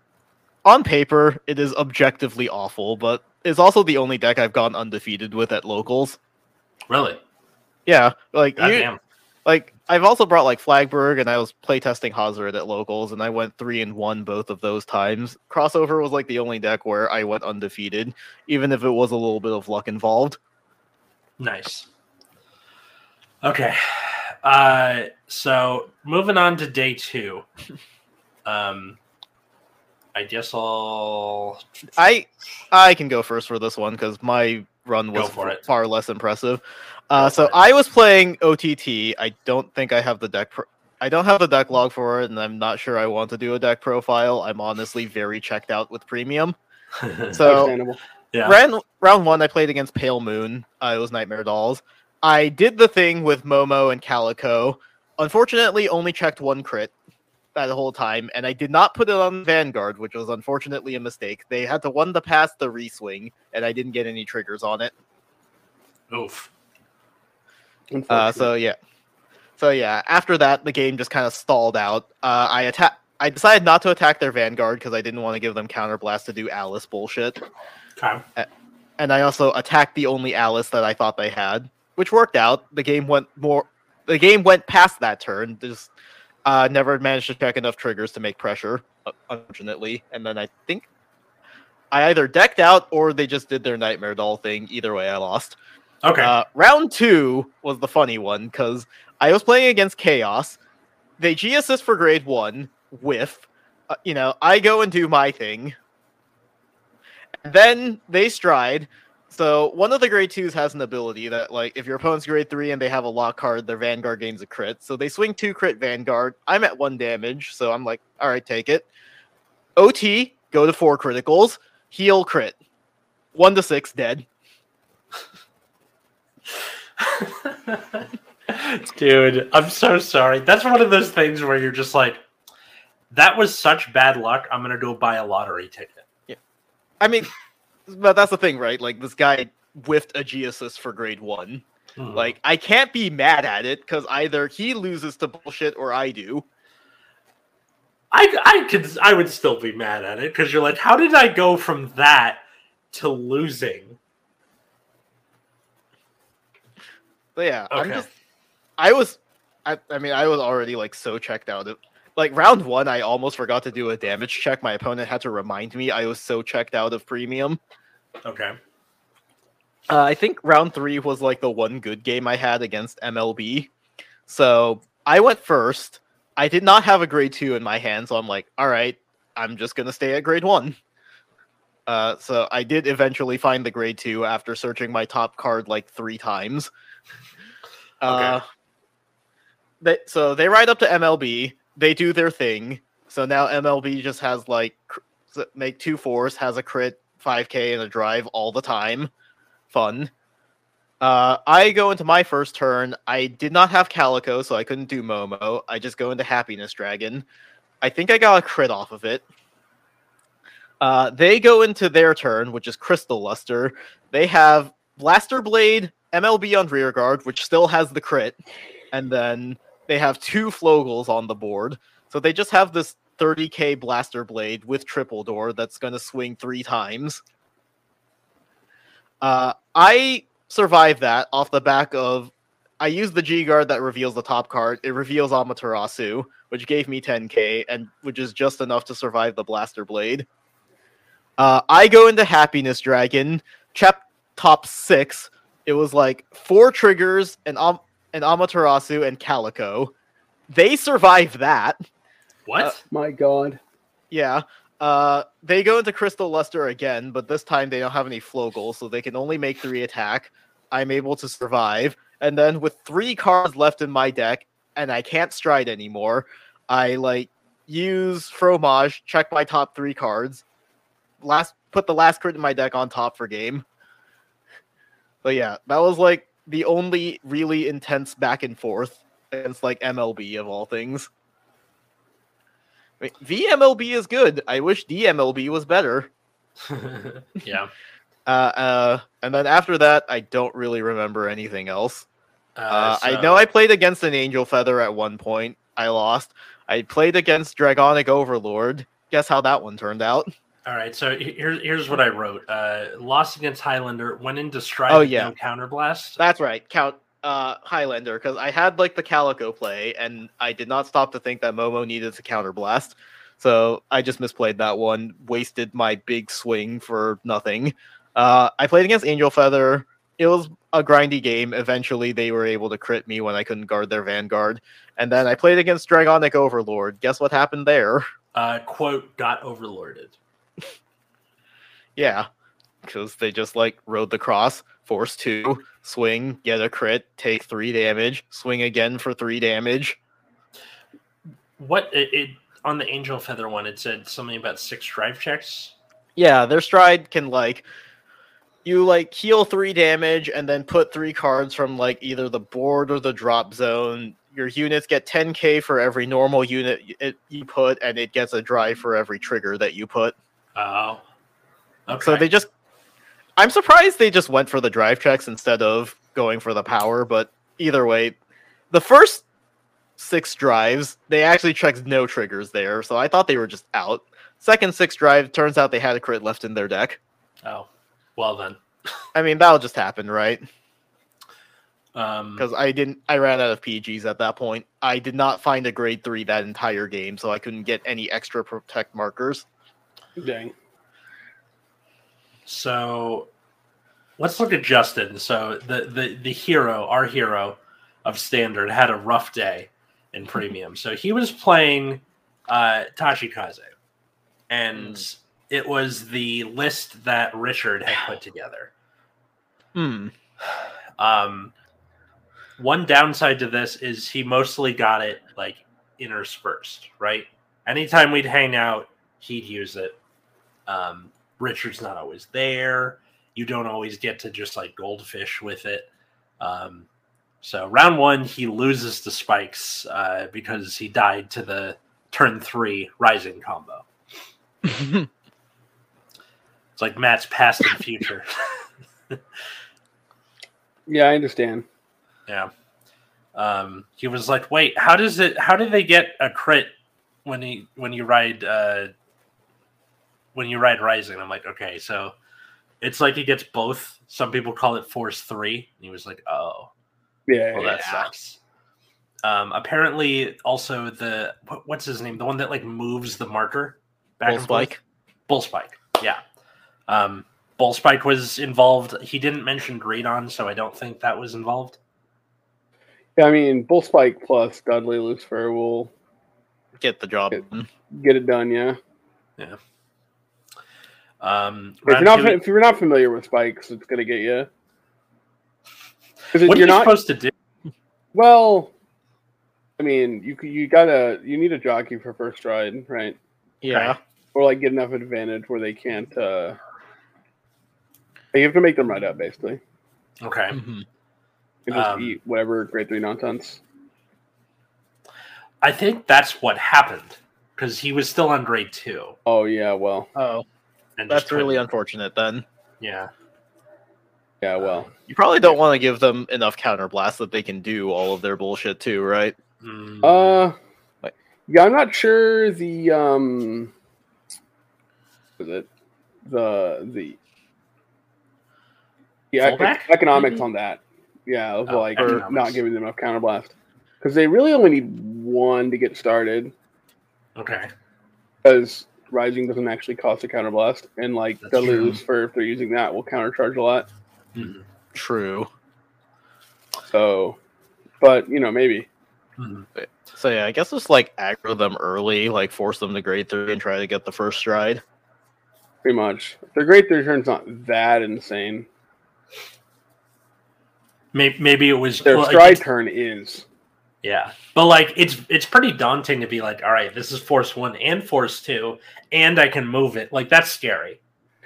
on paper, it is objectively awful, but it's also the only deck I've gone undefeated with at locals. Really? Yeah, like you, Goddamn. like I've also brought like Flagberg, and I was playtesting Hazard at locals, and I went three and one both of those times. Crossover was like the only deck where I went undefeated, even if it was a little bit of luck involved. Nice. Okay. Uh so moving on to day two. [LAUGHS] Um I guess I'll I I can go first for this one because my run was for it. far less impressive. Uh, so. I was playing OTT. I don't think I have the deck. Pro- I don't have the deck log for it, and I'm not sure I want to do a deck profile. I'm honestly very checked out with premium. [LAUGHS] So yeah. round round one, I played against Pale Moon. Uh, it was Nightmare Dolls. I did the thing with Momo and Calico. Unfortunately, only checked one crit that whole time, and I did not put it on Vanguard, which was unfortunately a mistake. They had to one to pass the reswing, and I didn't get any triggers on it. Oof. Uh, so yeah, so yeah. After that, the game just kind of stalled out. Uh, I attack. I decided not to attack their Vanguard because I didn't want to give them counterblast to do Alice bullshit. Okay. and I also attacked the only Alice that I thought they had, which worked out. The game went more. The game went past that turn. Just uh, never managed to check enough triggers to make pressure, unfortunately. And then I think I either decked out or they just did their Nightmare Doll thing. Either way, I lost. Okay. Uh, round two was the funny one because I was playing against Chaos. They G assist for grade one with, uh, you know, I go and do my thing. And then they stride. So one of the grade twos has an ability that, like, if your opponent's grade three and they have a lock card, their Vanguard gains a crit. So they swing two crit Vanguard. I'm at one damage, so I'm like, all right, take it. OT, go to four criticals, heal crit. One to six, dead. [LAUGHS] Dude, I'm so sorry. That's one of those things where you're just like, that was such bad luck. I'm gonna go buy a lottery ticket. Yeah, I mean, but that's the thing, right? Like this guy whiffed a G assist for grade one. Hmm. Like I can't be mad at it because either he loses to bullshit or I do. I I could I would still be mad at it because you're like, how did I go from that to losing? But yeah, I'm just I was I, I mean I was already like so checked out of like round one I almost forgot to do a damage check. My opponent had to remind me I was so checked out of premium. Okay. Uh, I think round three was like the one good game I had against MLB. So I went first. I did not have a grade two in my hand, so I'm like, all right, I'm just gonna stay at grade one. Uh, so I did eventually find the grade two after searching my top card like three times. Uh, they, so they ride up to MLB. They do their thing. So now MLB just has like make two fours, has a crit, 5k, and a drive all the time. Fun. Uh, I go into my first turn. I did not have Calico, so I couldn't do Momo. I just go into Happiness Dragon. I think I got a crit off of it. Uh, they go into their turn, which is Crystal Luster. They have Blaster Blade, MLB on rear guard, which still has the crit, and then they have two Flogals on the board. So they just have this 30k Blaster Blade with triple door that's going to swing three times. Uh, I survived that off the back of. I used the G guard that reveals the top card. It reveals Amaterasu, which gave me 10k, and which is just enough to survive the Blaster Blade. Uh, I go into Happiness Dragon, chap top six. It was like four triggers, and Am- an Amaterasu and Calico. They survive that. What? My God. Yeah. Uh, they go into Crystal Luster again, but this time they don't have any Flogal, so they can only make three attack. I'm able to survive. And then with three cards left in my deck, and I can't stride anymore, I like use Fromage, check my top three cards, last put the last crit in my deck on top for game. But yeah, that was like the only really intense back and forth against like MLB of all things. I mean, VMLB is good. I wish DMLB was better. [LAUGHS] yeah. Uh, uh, and then after that, I don't really remember anything else. Uh, Uh, I know I played against an Angel Feather at one point. I lost. I played against Dragonic Overlord. Guess how that one turned out? [LAUGHS] All right, so here's here's what I wrote. Uh, lost against Highlander, went into stride. Oh, yeah. no counterblast. That's right. Count uh, Highlander because I had like the Calico play, and I did not stop to think that Momo needed to counterblast. So I just misplayed that one, wasted my big swing for nothing. Uh, I played against Angel Feather. It was a grindy game. Eventually, they were able to crit me when I couldn't guard their Vanguard. And then I played against Dragonic Overlord. Guess what happened there? Uh, quote got overlorded. Yeah, because they just like rode the cross, force two, swing, get a crit, take three damage, swing again for three damage. What it, it on the Angel Feather one? It said something about six drive checks. Yeah, their stride can like you like heal three damage and then put three cards from like either the board or the drop zone. Your units get 10k for every normal unit it, you put, and it gets a drive for every trigger that you put. Oh, okay. So they just, I'm surprised they just went for the drive checks instead of going for the power. But either way, the first six drives they actually checked no triggers there, so I thought they were just out. Second six drive turns out they had a crit left in their deck. oh, well then. [LAUGHS] I mean that'll just happen, right? Um, Because I didn't, I ran out of PGs at that point. I did not find a grade three that entire game, so I couldn't get any extra protect markers. Dang. So let's look at Justin. So the the the hero, our hero of standard, had a rough day in [LAUGHS] premium. so he was playing uh, Tachikaze, and it was the list that Richard had put together. Hmm. Um, one downside to this is he mostly got it like interspersed, right? Anytime we'd hang out, he'd use it. Um, Richard's not always there. You don't always get to just like goldfish with it. Um, so round one, he loses to spikes uh, because he died to the turn three rising combo. [LAUGHS] It's like Matt's past and future. [LAUGHS] Yeah, I understand. Yeah. Um, he was like, "Wait, how does it? How do they get a crit when he when you ride uh, when you ride Rising?" I'm like, "Okay, so it's like he gets both. Some people call it Force Three. And he was like, "Oh, Yeah. well, that Yeah. sucks." Um, apparently, also the what, what's his name? The one that like moves the marker back Bull and forth? spike. Bull Spike. Yeah. Um, Bull Spike was involved. He didn't mention Greedon, so I don't think that was involved. Yeah, I mean, Bull Spike plus Dudley Lucifer will Get the job It- done. get it done. Yeah, yeah. Um, If you're not two- if you're not familiar with spikes, it's gonna get you. Because what are you're not supposed to do? well. I mean, you you gotta you need a jockey for first ride, right? Yeah. Or like get enough advantage where they can't. uh You have to make them ride out basically. Okay. Mhm. And just Um, eat whatever grade three nonsense. I think that's what happened because he was still on grade two. Oh yeah, well, Oh, And that's really couldn't- unfortunate then. yeah. yeah, well. You probably don't want to give them enough counterblast that they can do all of their bullshit too, right? Mm, Uh, Like- yeah, I'm not sure the um, was it the the yeah Fallback, economics maybe? on that? Yeah, of Oh, like economics. not giving them enough counterblast because they really only need one to get started okay. because rising doesn't actually cost a counterblast and like That's the true. lose for if they're using that will countercharge a lot. Mhm. True. So, but you know maybe Mhm. So yeah, I guess just like aggro them early, like force them to grade three and try to get the first stride. pretty much their grade three turn's not that insane. Maybe, maybe it was Their well, stride it's- turn is. Yeah, but like it's it's pretty daunting to be like, all right, this is force one and force two, and I can move it. Like that's scary.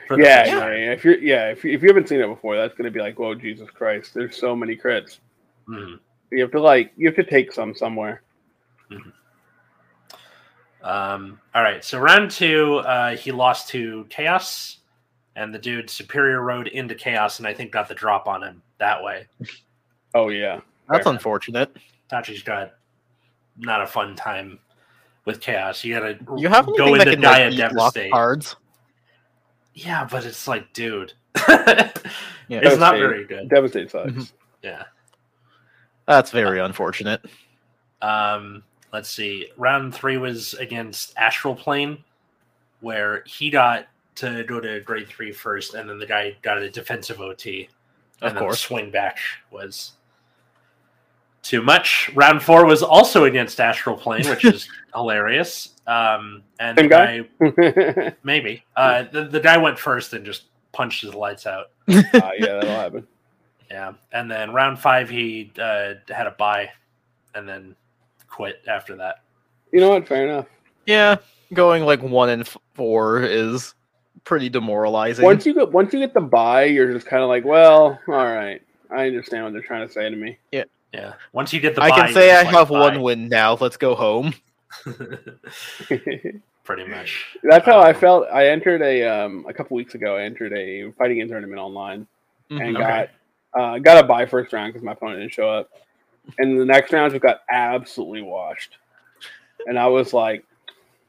for the Yeah, yeah, If you're, yeah, if you, if you haven't seen it before, that's gonna be like, whoa, Jesus Christ! There's so many crits. Mhm. You have to like, you have to take some somewhere. Um, all right, so round two, uh, he lost to Chaos, and the dude Superior rode into Chaos, and I think got the drop on him that way. Oh yeah, That's Fair. unfortunate. Tachi's got not a fun time with Chaos. You gotta You have go anything that into can Gaia like, Devastate. cards? Yeah, but it's like, dude, [LAUGHS] Yeah. it's not Devastate. very good. devastate sucks. Mhm. Yeah. That's very unfortunate. Um, let's see. Round three was against Astral Plane, where he got to go to grade three first, and then the guy got a defensive OT. And Of then course. the swing back was too much. Round four was also against Astral Plane, which is [LAUGHS] hilarious. Um, and Same the guy? guy, [LAUGHS] maybe uh, the the guy went first and just punched his lights out. [LAUGHS] Ah, yeah, that'll happen. Yeah, and then round five he uh, had a buy, and then quit after that. You know what? Fair enough. Yeah, going like one and four is pretty demoralizing. Once you get once you get the buy, you're just kind of like, well, all right, I understand what they're trying to say to me. Yeah, once you get the I can say I just have like, one win now. Let's go home. [LAUGHS] [LAUGHS] pretty much. That's how I Um, felt. I entered a um a couple weeks ago. I entered a fighting game tournament online and Mhm. Okay. got uh, got a buy first round because my opponent didn't show up, and the next round just got absolutely washed, and I was like,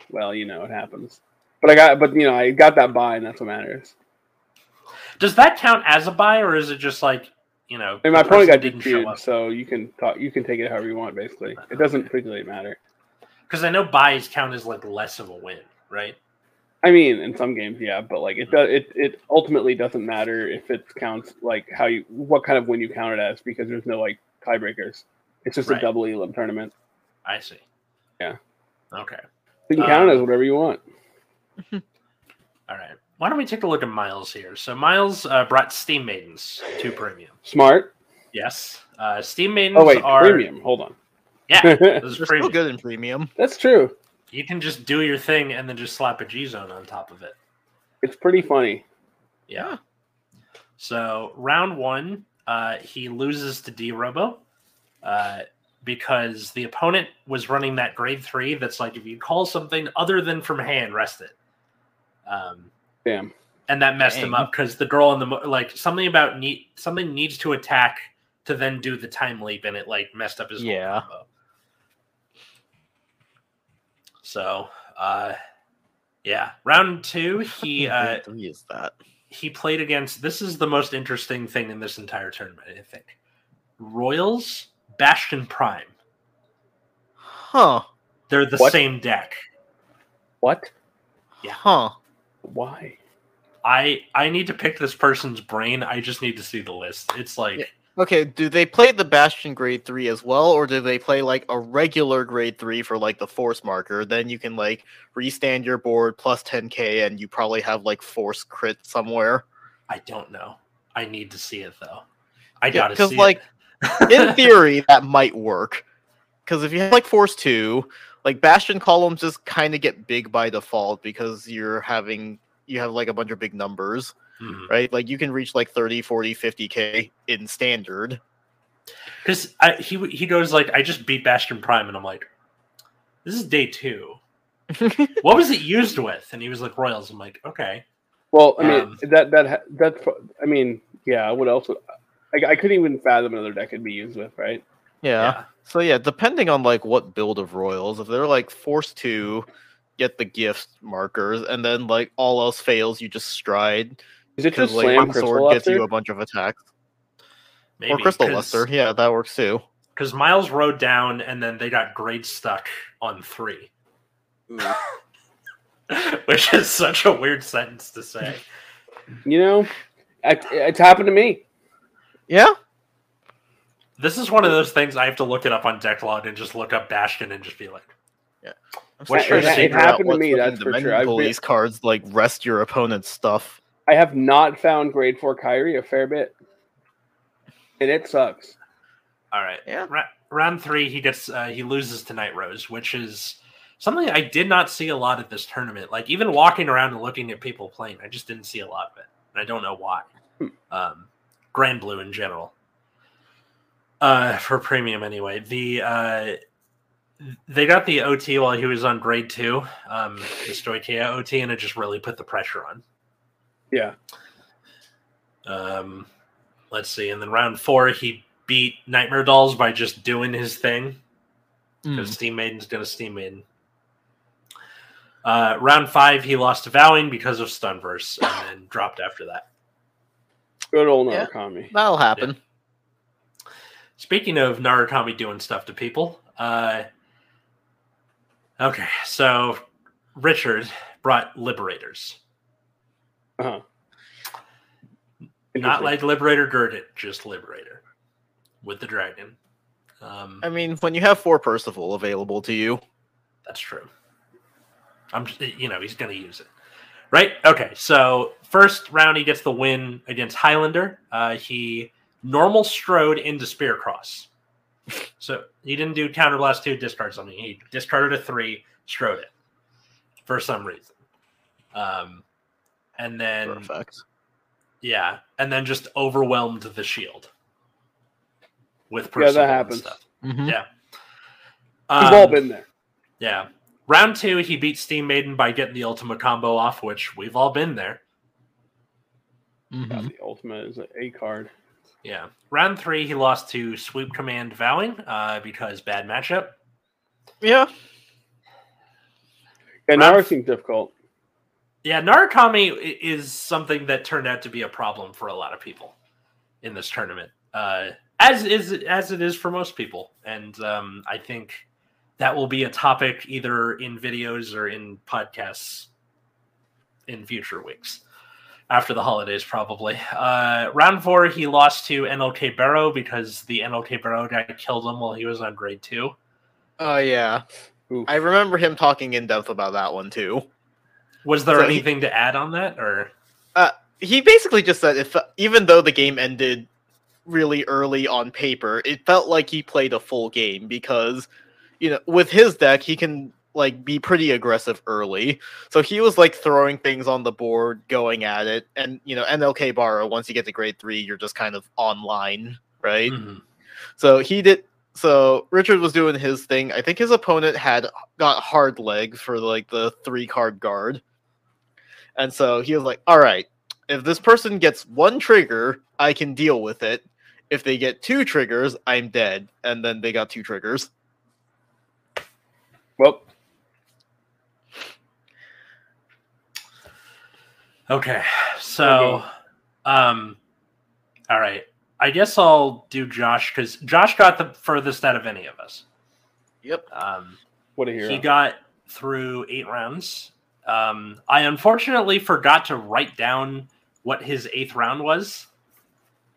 well, you know, it happens. But I got, but you know, I got that buy, and that's what matters. Does that count as a buy, or is it just like you know? And my the opponent got didn't show defeated, up? so you can talk, you can take it however you want. Basically, it doesn't particularly matter. Because I know buys count as like less of a win, right? I mean, in some games, yeah, but like it does, it it ultimately doesn't matter if it counts like how you what kind of win you count it as because there's no like tiebreakers. It's just Right. a double elim tournament. I see. Yeah. Okay. You can count it Um, as whatever you want. [LAUGHS] All right. Why don't we take a look at Miles here? So Miles uh, brought Steam Maidens to premium. Smart. Yes. Uh, Steam Maidens Oh wait, are premium. Hold on. Yeah, [LAUGHS] this is They're still good in premium. That's true. You can just do your thing and then just slap a G zone on top of it. It's pretty funny. Yeah. So round one, uh, he loses to D Robo uh, because the opponent was running that grade three. That's like if you call something other than from hand, rest it. Um, Damn. and that messed him up because the girl in the like something about need something needs to attack to then do the time leap, and it like messed up his whole Yeah. combo. So, uh, yeah, round two, he uh, Grade three is that? he played against. This is the most interesting thing in this entire tournament, I think. Royals, Bastion Prime. Huh? They're the What? same deck. What? Yeah. Huh? Why? I I need to pick this person's brain. I just need to see the list. It's like Yeah. Okay, do they play the Bastion grade 3 as well, or do they play like a regular grade 3 for like the force marker? Then you can like restand your board plus 10k and you probably have like force crit somewhere. I don't know. I need to see it though. I Yeah, gotta 'cause, see like, it. Because like in [LAUGHS] theory, that might work. Because if you have like force 2, like Bastion columns just kind of get big by default because you're having you have like a bunch of big numbers, Mhm. right? Like you can reach like 30, 40, 50k in standard. Because he he goes like, I just beat Bastion Prime, and I'm like, this is day two. [LAUGHS] what was it used with? And he was like, Royals. I'm like, okay. Well, I mean Um, that that that's I mean yeah. What else? Would, I, I couldn't even fathom another deck it'd be used with, right? Yeah. So yeah, depending on like what build of royals, if they're like forced to get the gift markers, and then like all else fails, you just stride Is it because just like slam one crystal sword gets you a bunch of attacks Maybe, or crystal luster. Yeah, that works too. Because Miles rode down, and then they got grade stuck on three, [LAUGHS] which is such a weird sentence to say. You know, it's happened to me. Yeah. This is one of those things I have to look it up on Decklog and just look up Bastion and just be like, I'm What's your trying to secret? happened to me, fucking that's for sure. Dominion I've been- Police cards like rest your opponent's stuff. I have not found grade four Kyrie a fair bit, and it sucks. all right, Yeah. Ra- round three, he gets uh, he loses to Night Rose, which is something I did not see a lot at this tournament. Like even walking around and looking at people playing, I just didn't see a lot of it, and I don't know why. Hmm. Um, Grand Blue in general, uh, for premium anyway. The uh, they got the OT while he was on grade two, um, the Stoicheia OT, and it just really put the pressure on. Yeah, Um, let's see. And then round four, he beat Nightmare Dolls by just doing his thing Hmm. because Steam Maiden's going to Steam Maiden. Uh, round five, he lost to Vowing because of Stunverse and then dropped after that. good old Yeah. Narukami. That'll happen. Speaking of Narukami doing stuff to people, uh, okay, so Richard brought Liberators. Uh-huh. Not like Liberator Gurdit, just Liberator with the dragon. Um, I mean, when you have four Percival available to you, That's true. I'm, you know, he's going to use it, right? Okay, so first round he gets the win against Highlander. Uh, he normal strode into Spear Cross, so he didn't do counterblast two discard something. He discarded a three, strode it for some reason, um, and then for yeah, and then just overwhelmed the shield with Yeah, that Percival and happens. stuff. Mhm. Yeah. We've all Um, been there. yeah. Round two, he beat Steam Maiden by getting the ultimate combo off, which we've all been there. Mhm. The ultimate is a card. Yeah. Round three, he lost to Sweep Command Vowing uh, because bad matchup. Yeah. Yeah, now Round- it seems difficult. Yeah, Narukami is something that turned out to be a problem for a lot of people in this tournament, uh, as is as it is for most people. And um, I think that will be a topic either in videos or in podcasts in future weeks after the holidays, probably. Uh, round four, he lost to NLK Barrow because the NLK Barrow guy killed him while he was on grade two. Oh yeah. Oof. I remember him talking in depth about that one too. Was there So he- anything to add on that, or Uh, He basically just said if even though the game ended really early on paper, it felt like he played a full game because you know, with his deck, he can like be pretty aggressive early. So he was like throwing things on the board, going at it, and you know, NLK Barra, once you get to grade three, you're just kind of online, right? Mhm. So he did. So Richard was doing his thing. I think his opponent had got hard leg for like the three card guard, and so he was like, "All right, if this person gets one trigger, I can deal with it. If they get two triggers, I'm dead." And then they got two triggers. Well, Okay, so, um, all right. I guess I'll do Josh because Josh got the furthest out of any of us. Yep. Um, what a hero. he got through eight rounds. Um, I unfortunately forgot to write down what his eighth round was.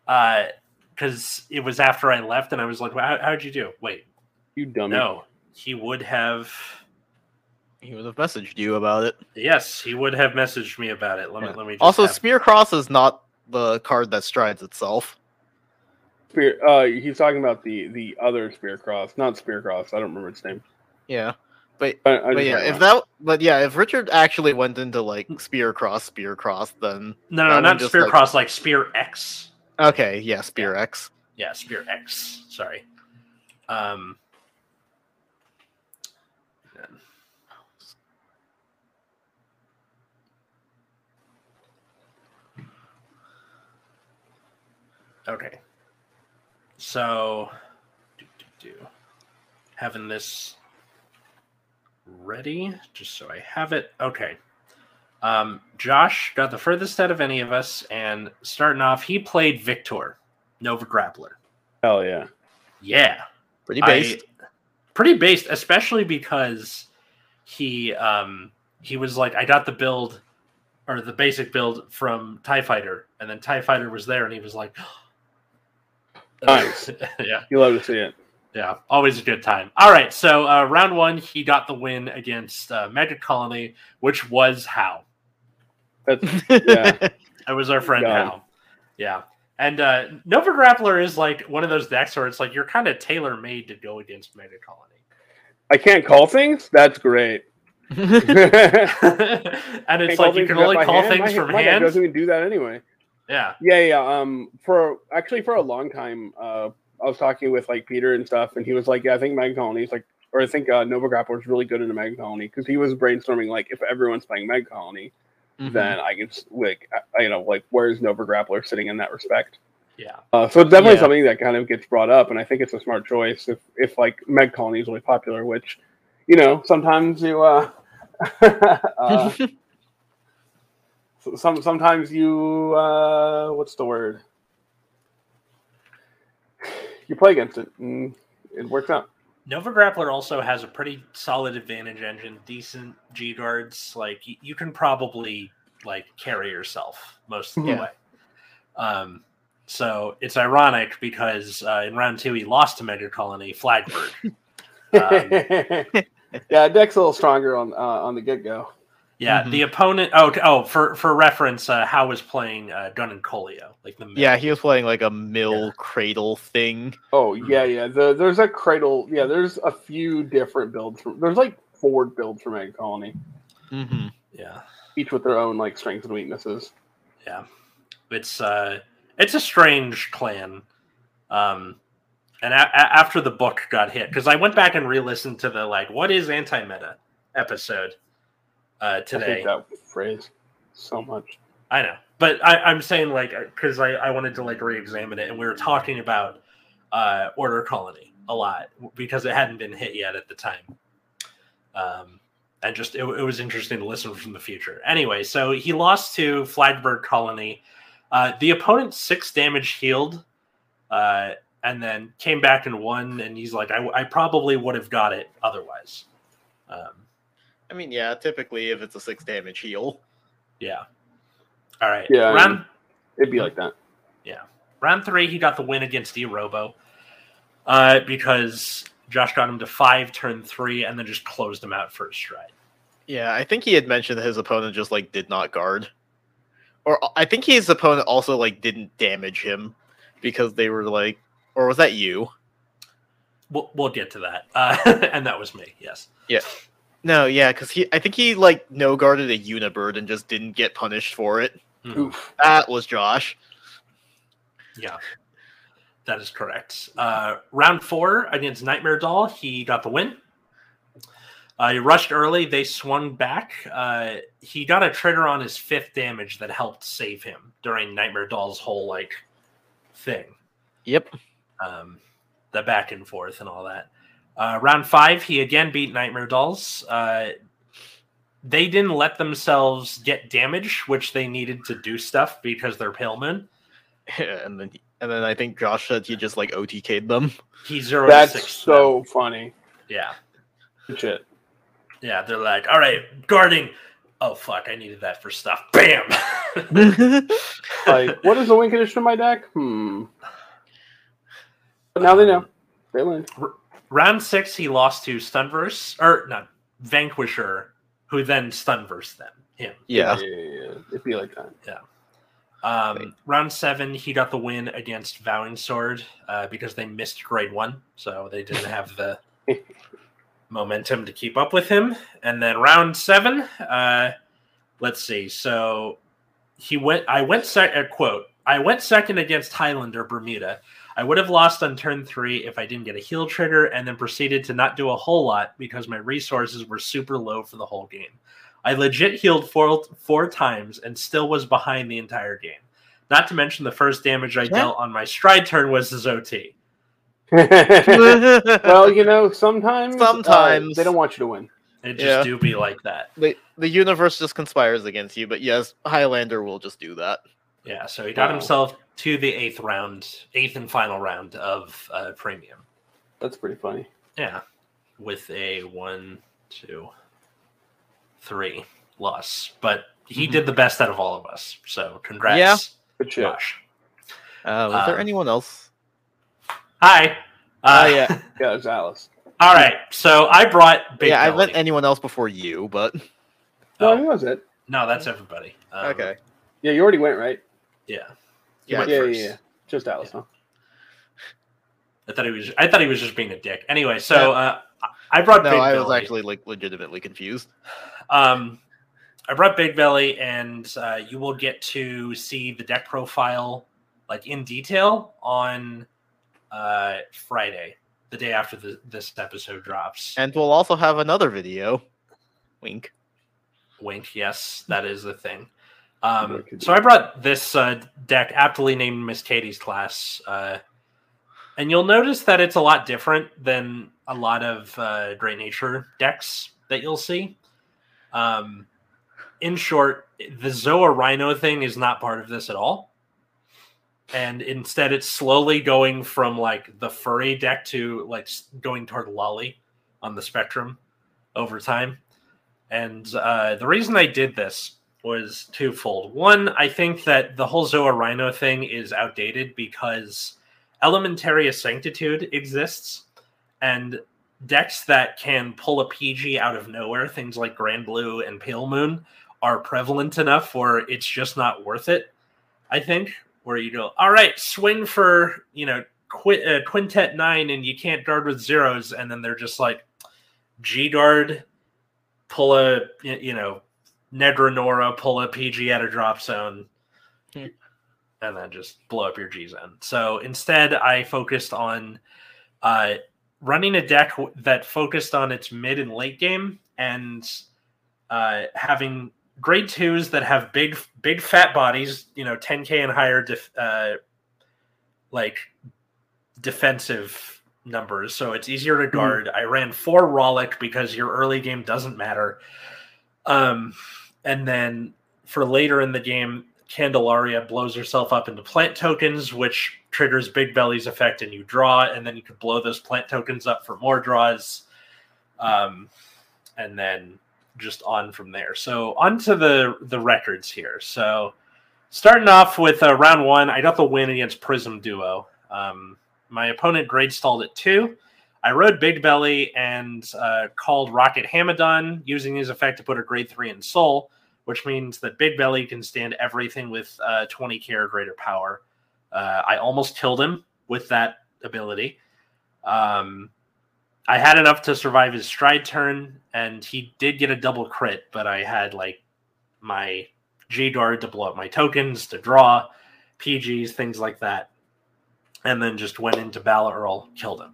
Uh, because it was after I left, and I was like, How, "How'd you do?" Wait, You dummy. no, he would have. He would have messaged you about it. Yes, he would have messaged me about it. Let Yeah. me let me. Just Also, have- Spear Cross is not the card that strides itself. Spear, uh, he's talking about the the other spear cross, not spear cross. I don't remember its name. Yeah, but But, I but yeah, if that but yeah, if Richard actually went into like Spear Cross, Spear Cross, then no, that no, one not spear like- cross, like spear X. okay, yeah, Spear X. Yeah, spear X. Sorry. Um. Okay. So, do, do, do. having this ready, just so I have it. Okay. Um, Josh got the furthest out of any of us, and starting off, he played Victor, Nova Grappler. Hell yeah. Yeah, Pretty I- based. pretty based, especially because he um he was like, I got the build or the basic build from Tie Fighter, and then Tie Fighter was there, and he was like, Nice. [LAUGHS] yeah, You love to see it. yeah, always a good time. All right, so uh, round one, he got the win against uh, Megacolony, which was how That's [LAUGHS] yeah. it was our friend God. Hal. Yeah. And uh, Nova Grappler is like one of those decks where it's like you're kind of tailor made to go against Megacolony. I can't call things. That's great. [LAUGHS] and it's like you can only call hand? things my, from my hand. doesn't even do that anyway. Yeah, Yeah, yeah. Um, for actually for a long time, uh, I was talking with like Peter and stuff, and he was like, "Yeah, I think Mag Colony's like, or I think uh, Nova Grappler is really good in a Mag Colony because he was brainstorming like, if everyone's playing Mag Colony, Mhm. then I can like, I, you know, like where's Nova Grappler sitting in that respect? yeah, Uh, so it's definitely Yeah. something that kind of gets brought up, and I think it's a smart choice if, if like Megacolony is really popular, which, you know, sometimes you, uh, [LAUGHS] uh [LAUGHS] so- some sometimes you, uh, what's the word? You play against it, and it works out. Nova Grappler also has a pretty solid advantage engine, decent G guards. Like y- you can probably like carry yourself most of the Yeah. way. Um, so it's ironic because uh, in round two he lost to Megacolony Flagberg. [LAUGHS] Um, [LAUGHS] yeah, deck's a little stronger on uh, on the get go. Yeah, Mhm. the opponent. Oh, oh, for for reference, uh, Howe was playing uh, Gun and Colio, like the mill. yeah, he was playing like a mill cradle thing. Oh yeah, yeah. The, there's a cradle. Yeah, there's a few different builds. From, there's like four builds from Megacolony, hmm yeah, each with their own like strengths and weaknesses. yeah. It's uh, it's a strange clan. Um, and a- a- after the book got hit, because I went back and re-listened to the like, what is anti-meta episode uh, I today. hate that phrase so much. I know, but I, I'm saying like because I, I wanted to like re-examine it, and we were talking about uh, Order Colony a lot because it hadn't been hit yet at the time, um, and just it, it was interesting to listen from the future. Anyway, so he lost to Flagberg Colony. Uh, the opponent six damage healed, uh, and then came back and won. And he's like, I, I probably would have got it otherwise. Um, I mean, yeah, typically if it's a six damage heal. yeah. All right. Yeah, I mean- It'd be like that. Yeah. Round three, he got the win against Erobo uh, because Josh got him to five turn three and then just closed him out first stride. Yeah, I think he had mentioned that his opponent just like did not guard. Or I think his opponent also like didn't damage him because they were like or was that you? We'll, we'll get to that. Uh, [LAUGHS] and that was me, yes. yes. No, yeah, because he I think he like no guarded a unibird and just didn't get punished for it. Oof. That was Josh. Yeah, that is correct. Uh, round four against Nightmare Doll, he got the win. Uh, he rushed early. They swung back. Uh, he got a trigger on his fifth damage that helped save him during Nightmare Doll's whole like thing. Yep. um, the back and forth and all that. Uh, round five, he again beat Nightmare Dolls. Uh, they didn't let themselves get damage, which they needed to do stuff because they're Pale Moon. [LAUGHS] and then and then I think Josh said he just like OTK'd them. He zeroed That's six. so funny. yeah, shit. yeah. They're like, all right, guarding. Oh fuck, I needed that for stuff. Bam. [LAUGHS] Like, what is the win condition of my deck? Hmm. But now they know. Um, They learned. Round six, he lost to Stunverse, or not Vanquisher, who then Stunverse them him. Yeah. yeah, yeah, yeah. It'd be like that. Yeah. Um, Wait. round seven, he got the win against Vowing Sword uh, because they missed grade one, so they didn't [LAUGHS] have the momentum to keep up with him. And then round seven, uh, let's see. So he went. I went sec. Uh, quote. I went second against Highlander Bermuda. I would have lost on turn three if I didn't get a heal trigger, and then proceeded to not do a whole lot because my resources were super low for the whole game. I legit healed four four times and still was behind the entire game. Not to mention the first damage I Yeah. dealt on my stride turn was his OT. [LAUGHS] [LAUGHS] well, you know, sometimes uh, Sometimes. they don't want you to win. It just Yeah. do be like that. the the universe just conspires against you, but yes, Highlander will just do that. Yeah, so he got Wow. himself to the eighth round, eighth and final round of uh, premium. That's pretty funny. Yeah, with a one, two, three loss, but he Mhm. did the best out of all of us. So congrats, Yeah. Good shit. Josh. Uh, was there Um, anyone else? Hi. Uh, Oh, yeah. [LAUGHS] Yeah, it's Alice. All right. So I brought Big yeah, I Belly. meant anyone else before you, but No, Oh, who was it? no, that's everybody. Um, okay. Yeah, you already went, right? Yeah. He Yeah, yeah, yeah, yeah. Just Alice, huh? I thought he was. I thought he was just being a dick. Anyway, so uh, I brought No, Big I Belly. was actually like legitimately confused. Um, I brought Big Belly, and uh, you will get to see the deck profile like in detail on uh, Friday, the day after the, this episode drops. And we'll also have another video. Wink. Wink, yes, that is the thing. Um, so I brought this uh, deck aptly named Miss Katie's class, uh, and you'll notice that it's a lot different than a lot of uh, Great Nature decks that you'll see. Um, in short, the Zoa Rhino thing is not part of this at all, and instead it's slowly going from like the furry deck to like going toward Lolly on the spectrum over time. And uh, the reason I did this was twofold. One, I think that the whole Zoa Rhino thing is outdated because Elementaria Sanctitude exists, and decks that can pull a PG out of nowhere, things like Grand Blue and Pale Moon, are prevalent enough where it's just not worth it. I think where you go, all right, swing for you know qu- uh, quintet nine, and you can't guard with zeros, and then they're just like G guard, pull a you know Nedranora, pull a PG at a drop zone, Hmm. and then just blow up your G zone. So instead, I focused on uh, running a deck that focused on its mid and late game and uh, having grade twos that have big, big fat bodies, you know, 10k and higher, def- uh, like defensive numbers. So it's easier to guard. I ran four Rollick because your early game doesn't matter. Um, and then for later in the game, Candelaria blows herself up into plant tokens, which triggers Big Belly's effect, and you draw, and then you can blow those plant tokens up for more draws, um, and then just on from there. So on to the the records here. So starting off with uh, round one, I got the win against Prism Duo. Um, my opponent grade stalled at two. I rode Big Belly and uh, called Rocket Hamadon using his effect to put a grade three in Soul, which means that Big Belly can stand everything with uh, 20k or greater power. Uh, I almost killed him with that ability. Um, I had enough to survive his stride turn, and he did get a double crit, but I had like my G guard to blow up my tokens, to draw PGs, things like that. And then just went into Bala Earl, killed him.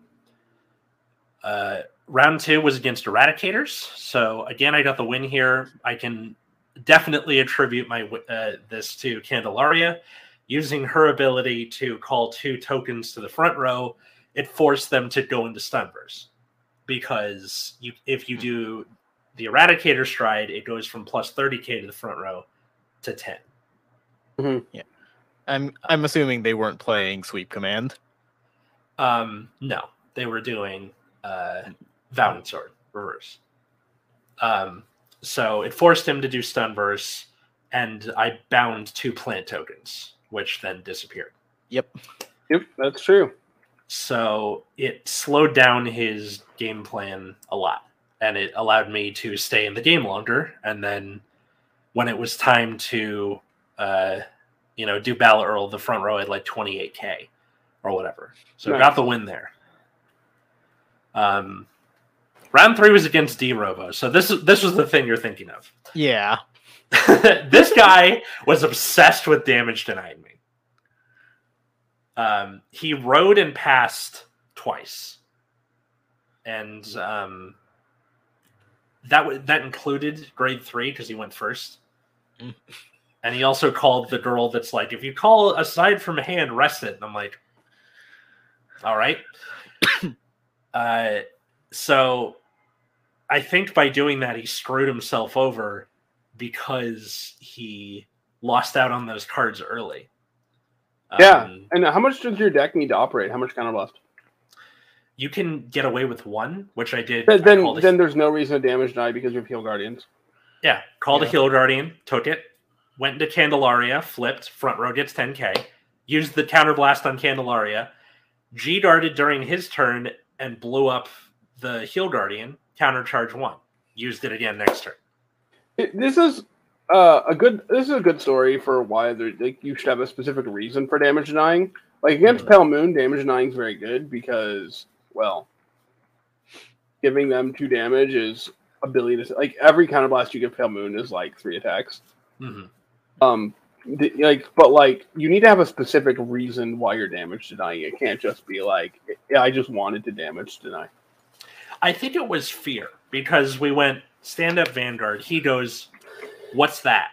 Uh, round two was against Eradicators. So again, I got the win here. I can definitely attribute my uh, this to Candelaria. Using her ability to call two tokens to the front row, it forced them to go into Stunverse. Because you, if you do the Eradicator stride, it goes from plus 30k to the front row to 10. Yeah, I'm I'm assuming they weren't playing Sweep Command. Um, no, they were doing uh, Valiant Sword reverse. Um, so it forced him to do Stunverse, and I bound two plant tokens, which then disappeared. Yep. Yep, that's true. So it slowed down his game plan a lot, and it allowed me to stay in the game longer. And then when it was time to, uh, you know, do Battle Earl, the front row had like 28k or whatever. So Nice. got the win there. Um, round three was against D Robo. So this is this was the thing you're thinking of. [LAUGHS] Yeah. this guy was obsessed with damage denying me. Um, he rode and passed twice, and um, that w- that included grade three because he went first. Mm. And he also called the girl that's like, if you call aside from hand, rest it. And I'm like, all right. [COUGHS] uh, so I think by doing that, he screwed himself over because he lost out on those cards early. Yeah. Um, And how much does your deck need to operate? How much counterblast? you can get away with one, which I did. Then I then, a- then there's no reason to damage die because you have heal guardians. yeah, called a Heal Guardian, took it, went into Candelaria, flipped, front row gets 10k, used the counterblast on Candelaria, G darted during his turn and blew up the Heal Guardian, countercharge one. Used it again next turn. It- this is uh, a good. This is a good story for why there, like you should have a specific reason for damage denying. Like against Mhm. Pale Moon, damage denying is very good because, well, giving them two damage is ability to like every counterblast you give Pale Moon is like three attacks. hmm Um, like, but like you need to have a specific reason why you're damage denying. It can't just be like, yeah, I just wanted to damage deny. I think it was fear because we went stand up Vanguard. He goes, What's that?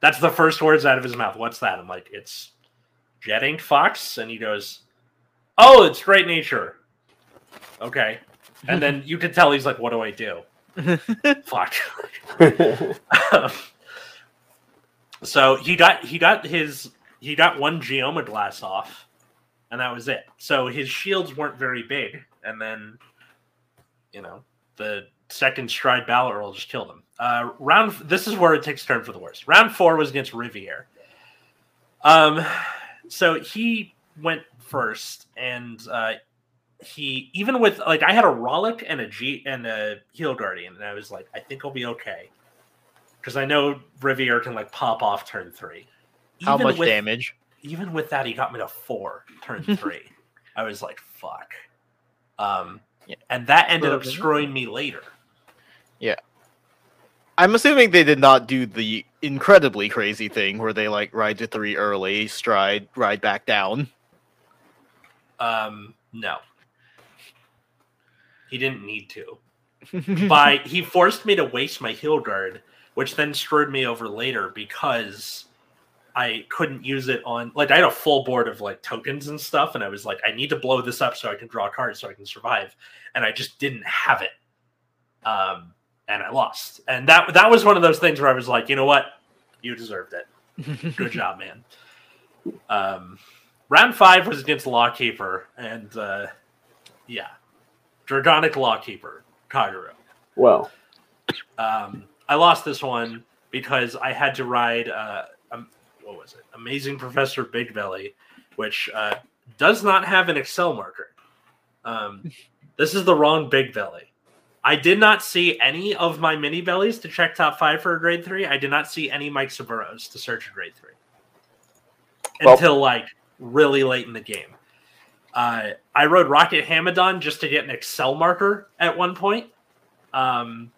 That's the first words out of his mouth. What's that? I'm like, It's Jet Ink Fox. And he goes, Oh, it's Great Nature. Okay. And then [LAUGHS] you can tell he's like, What do I do? [LAUGHS] Fuck. [LAUGHS] Um, so he got he got his he got one geoma glass off and that was it. So his shields weren't very big and then you know the second stride battle earl just killed him. Uh round this is where it takes turn for the worst. Round four was against riviere. Um so he went first and uh he even with like I had a Rollick and a G and a Heal Guardian, and I was like, I think I'll be okay. Because I know Riviere can like pop off turn three. How much with- damage? Even with that, he got me to four turn [LAUGHS] three. I was like, fuck. Um Yeah. and that ended up then- screwing me later. Yeah. I'm assuming they did not do the incredibly crazy thing where they like ride to three early, stride, ride back down. Um, no. He didn't need to. [LAUGHS] by he forced me to waste my heal guard, which then screwed me over later because I couldn't use it on like I had a full board of like tokens and stuff, and I was like, I need to blow this up so I can draw cards so I can survive, and I just didn't have it. Um, and I lost, and that that was one of those things where I was like, you know what, you deserved it. [LAUGHS] Good job, man. Um, round five was against Lawkeeper, and uh, yeah, Dragonic Lawkeeper, Kagero. well, Um, I lost this one because I had to ride. Uh, um, what was it? Amazing Professor Big Belly, which uh, does not have an Excel marker. Um, this is the wrong Big Belly. I did not see any of my mini bellies to check top five for a grade three. I did not see any Mike Saburos to search a grade three Well- until like really late in the game. Uh, I rode Rocket Hamadon just to get an Excel marker at one point. Um,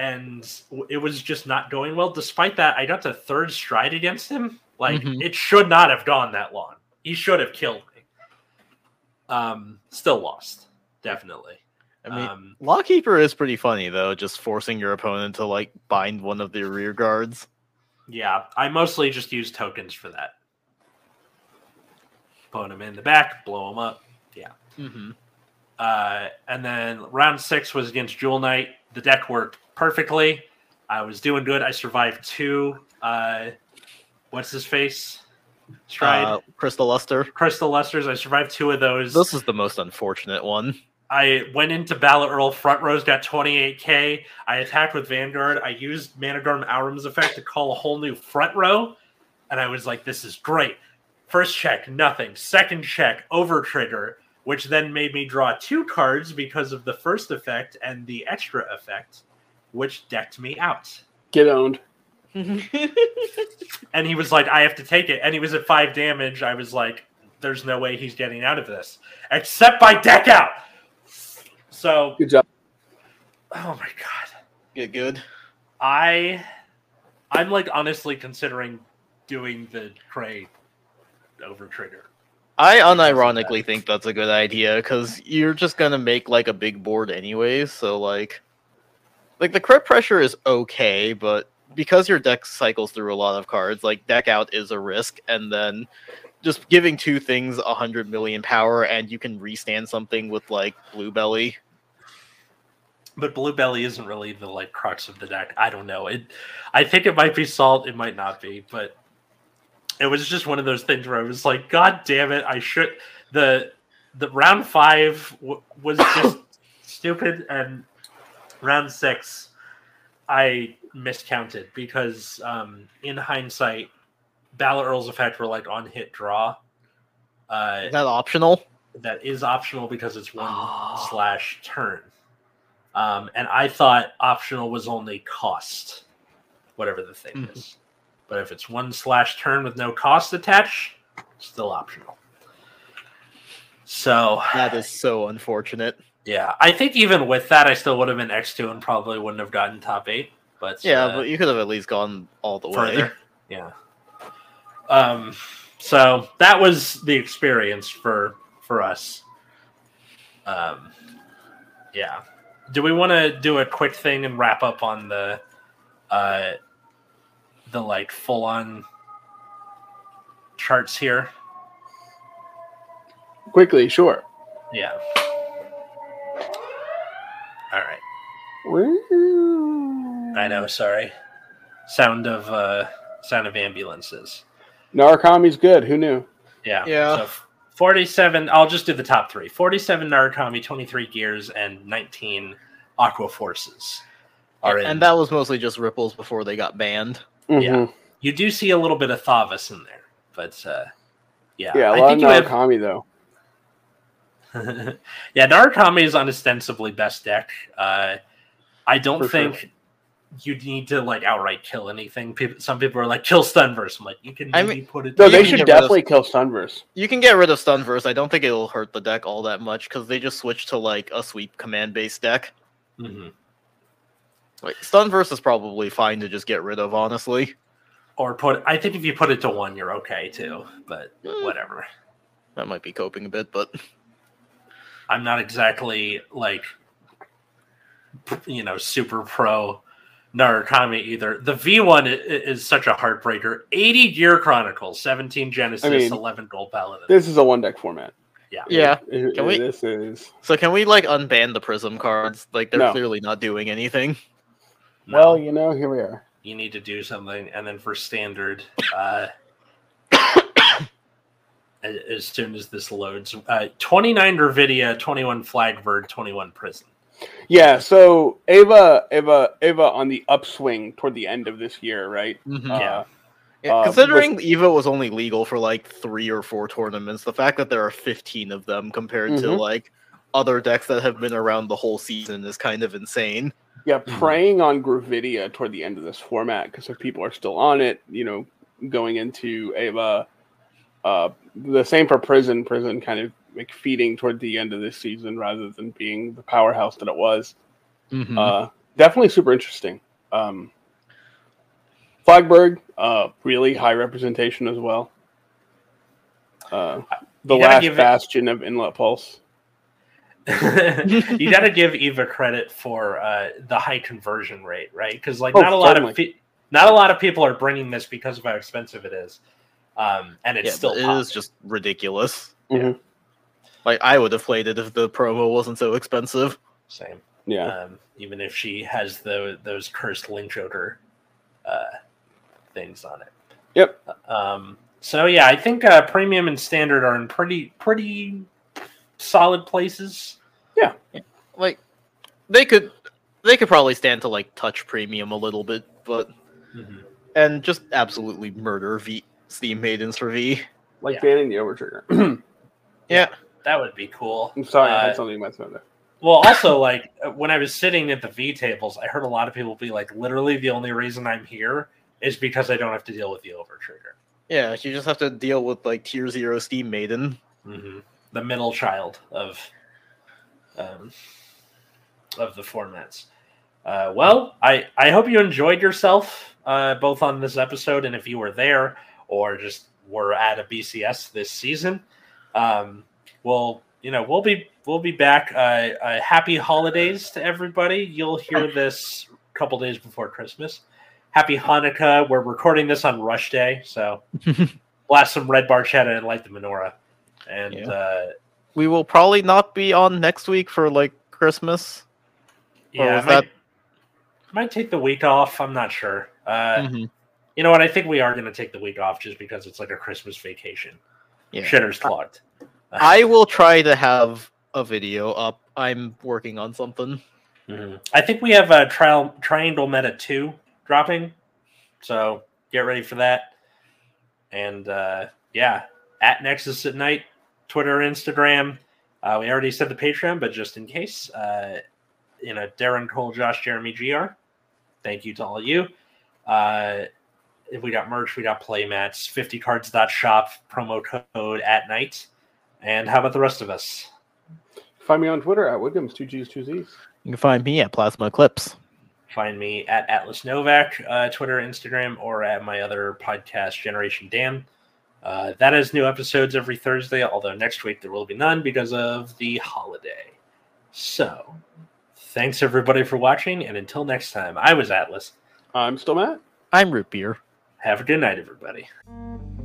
and it was just not going well. Despite that, I got to third stride against him. Like Mhm. it should not have gone that long. He should have killed me. Um, still lost, definitely. I mean, um, Lawkeeper is pretty funny though, just forcing your opponent to like bind one of their rear guards. yeah, I mostly just use tokens for that. Put him in the back, blow him up. Yeah. Mm-hmm. Uh, and then round six was against Jewel Knight. The deck worked perfectly. I was doing good. I survived two. Uh, what's his face? Stride. Uh, Crystal Luster. Crystal Lusters. I survived two of those. This is the most unfortunate one. I went into Battle Earl front rows, got 28k. I attacked with Vanguard. I used Managarm Auram's effect to call a whole new front row, and I was like, "This is great." First check, nothing. Second check, over trigger, which then made me draw two cards because of the first effect and the extra effect, which decked me out. Get owned. [LAUGHS] And he was like, I have to take it. And he was at five damage. I was like, there's no way he's getting out of this, except by deck out. So, Good job. oh my God. Get good. I I'm like honestly considering doing the Cray over trigger. I unironically think that's a good idea because you're just gonna make like a big board anyways. So like, like the crit pressure is okay, but because your deck cycles through a lot of cards, like deck out is a risk, and then just giving two things a hundred million power, and you can restand something with like blue belly. But Blue Belly isn't really the like crux of the deck. I don't know. It I think it might be salt, it might not be, but it was just one of those things where I was like, God damn it, I should the the round five w- was [COUGHS] just stupid and round six I miscounted because um in hindsight Ballot Earl's effect were like on hit draw. Uh Is that optional? that is optional because it's one Oh. slash turn. Um, and I thought optional was only cost, whatever the thing Mhm. is. But if it's one slash turn with no cost attached, still optional. So That is so unfortunate. yeah, I think even with that, I still would have been X two and probably wouldn't have gotten top eight. But Yeah, uh, but you could have at least gone all the way. Yeah. Um. So that was the experience for for us. Um. Yeah. Do we want to do a quick thing and wrap up on the, uh, the like full on charts here? Quickly, sure. Yeah. All right. I know. Sorry. Sound of uh, sound of ambulances. Narukami's good. Who knew? Yeah. Yeah. So f- 47, I'll just do the top three 47 Narukami, 23 Gears, and 19 Aqua Forces are in. and that was mostly just ripples before they got banned. Mhm. you do see a little bit of Thavas in there, but uh, yeah. Yeah, a I lot think of you have. Narukami though. [LAUGHS] yeah, Narukami is unostensibly best deck. Uh, I don't For sure. think you need to like outright kill anything. People, some people are like kill Stunverse. I'm like, you can I mean- put it. No, they should get rid of- definitely kill Sunverse. You can get rid of Stunverse. I don't think it'll hurt the deck all that much because they just switched to like a sweep command based deck. Mhm. Like Stunverse is probably fine to just get rid of, honestly. Or put. I think if you put it to one, you're okay too. But Mm. whatever. That might be coping a bit, but [LAUGHS] I'm not exactly like you know super pro Narukami either. The V1 i- i- is such a heartbreaker. 80 Gear Chronicles, 17 Genesis, I mean, 11 Gold Paladin. This is a one deck format. yeah. yeah. It- Can we- This is So can we like unban the Prism cards? Like they're No. clearly not doing anything. No, well, you know, here we are. you need to do something. And then for standard, [COUGHS] uh, [COUGHS] as soon as this loads, uh, 29 Gravidia, 21 Flagberg, 21 Prison. Yeah, so Ava, Ava, Ava on the upswing toward the end of this year, right? Mm-hmm. Yeah. Uh, Yeah, Uh, considering Evo was only legal for like three or four tournaments, the fact that there are 15 of them compared to Mhm. like other decks that have been around the whole season is kind of insane. Yeah, Mhm. preying on Gravidia toward the end of this format because if people are still on it, you know, going into Ava, uh, the same for Prison. Prison kind of like feeding toward the end of this season rather than being the powerhouse that it was. Mhm. Uh, definitely super interesting. Um, Flagberg, uh, really high representation as well. Uh, the last give it- bastion of Inlet Pulse. [LAUGHS] you got to give Eva credit for uh, the high conversion rate, right? Because like Oh, not a lot certainly. of pe- not a lot of people are bringing this because of how expensive it is, um, and it's yeah, still but it popular. is just ridiculous. Mhm. Like I would have played it if the promo wasn't so expensive. same. Yeah. Um, even if she has the, those cursed link joker uh, things on it. Yep. Um, so yeah, I think uh, premium and standard are in pretty pretty solid places. Yeah. Like they could they could probably stand to like touch premium a little bit, but Mhm. and just absolutely murder V Steam Maidens for V. like Yeah. banning the overtrigger. [CLEARS THROAT] Yeah. That would be cool. I'm sorry, I Uh, had something in my throat there. Well, also, like uh, when I was sitting at the V tables, I heard a lot of people be like, "Literally, the only reason I'm here is because I don't have to deal with the overtrigger." Yeah, you just have to deal with like tier zero Steam Maiden. hmm The middle child of um, of the formats. Uh, well, I I hope you enjoyed yourself uh, both on this episode, and if you were there or just were at a BCS this season, um, we'll you know we'll be we'll be back. Uh, uh, happy holidays to everybody. You'll hear this a couple days before Christmas. Happy Hanukkah. We're recording this on Rush Day, so [LAUGHS] blast some red bar cheddar and light the menorah. And Yeah. uh, We will probably not be on next week for like Christmas. Yeah, I might, that- might take the week off. I'm not sure. Uh, Mhm. You know what? I think we are going to take the week off just because it's like a Christmas vacation. Yeah. Shitter's clogged. I will try to have a video up. I'm working on something. Mhm. I think we have a trial Triangle Meta two dropping, so get ready for that. And uh, yeah, at Nexus at night, Twitter, Instagram. Uh, we already said the Patreon, but just in case, uh, you know, Darren Cole, Josh, Jeremy, Gr. Thank you to all of you. Uh, if we got merch, we got playmats, 50cards.shop, promo code at night. And how about the rest of us? Find me on Twitter at Wiggums, two G's, two Z's. You can find me at Plasma Eclipse. Find me at Atlas Novak, uh, Twitter, Instagram, or at my other podcast, Generation Dan. Uh, that has new episodes every Thursday, although next week there will be none because of the holiday. So, thanks everybody for watching, and until next time, I was Atlas. I'm still Matt. I'm Root Beer. Have a good night, everybody. Thank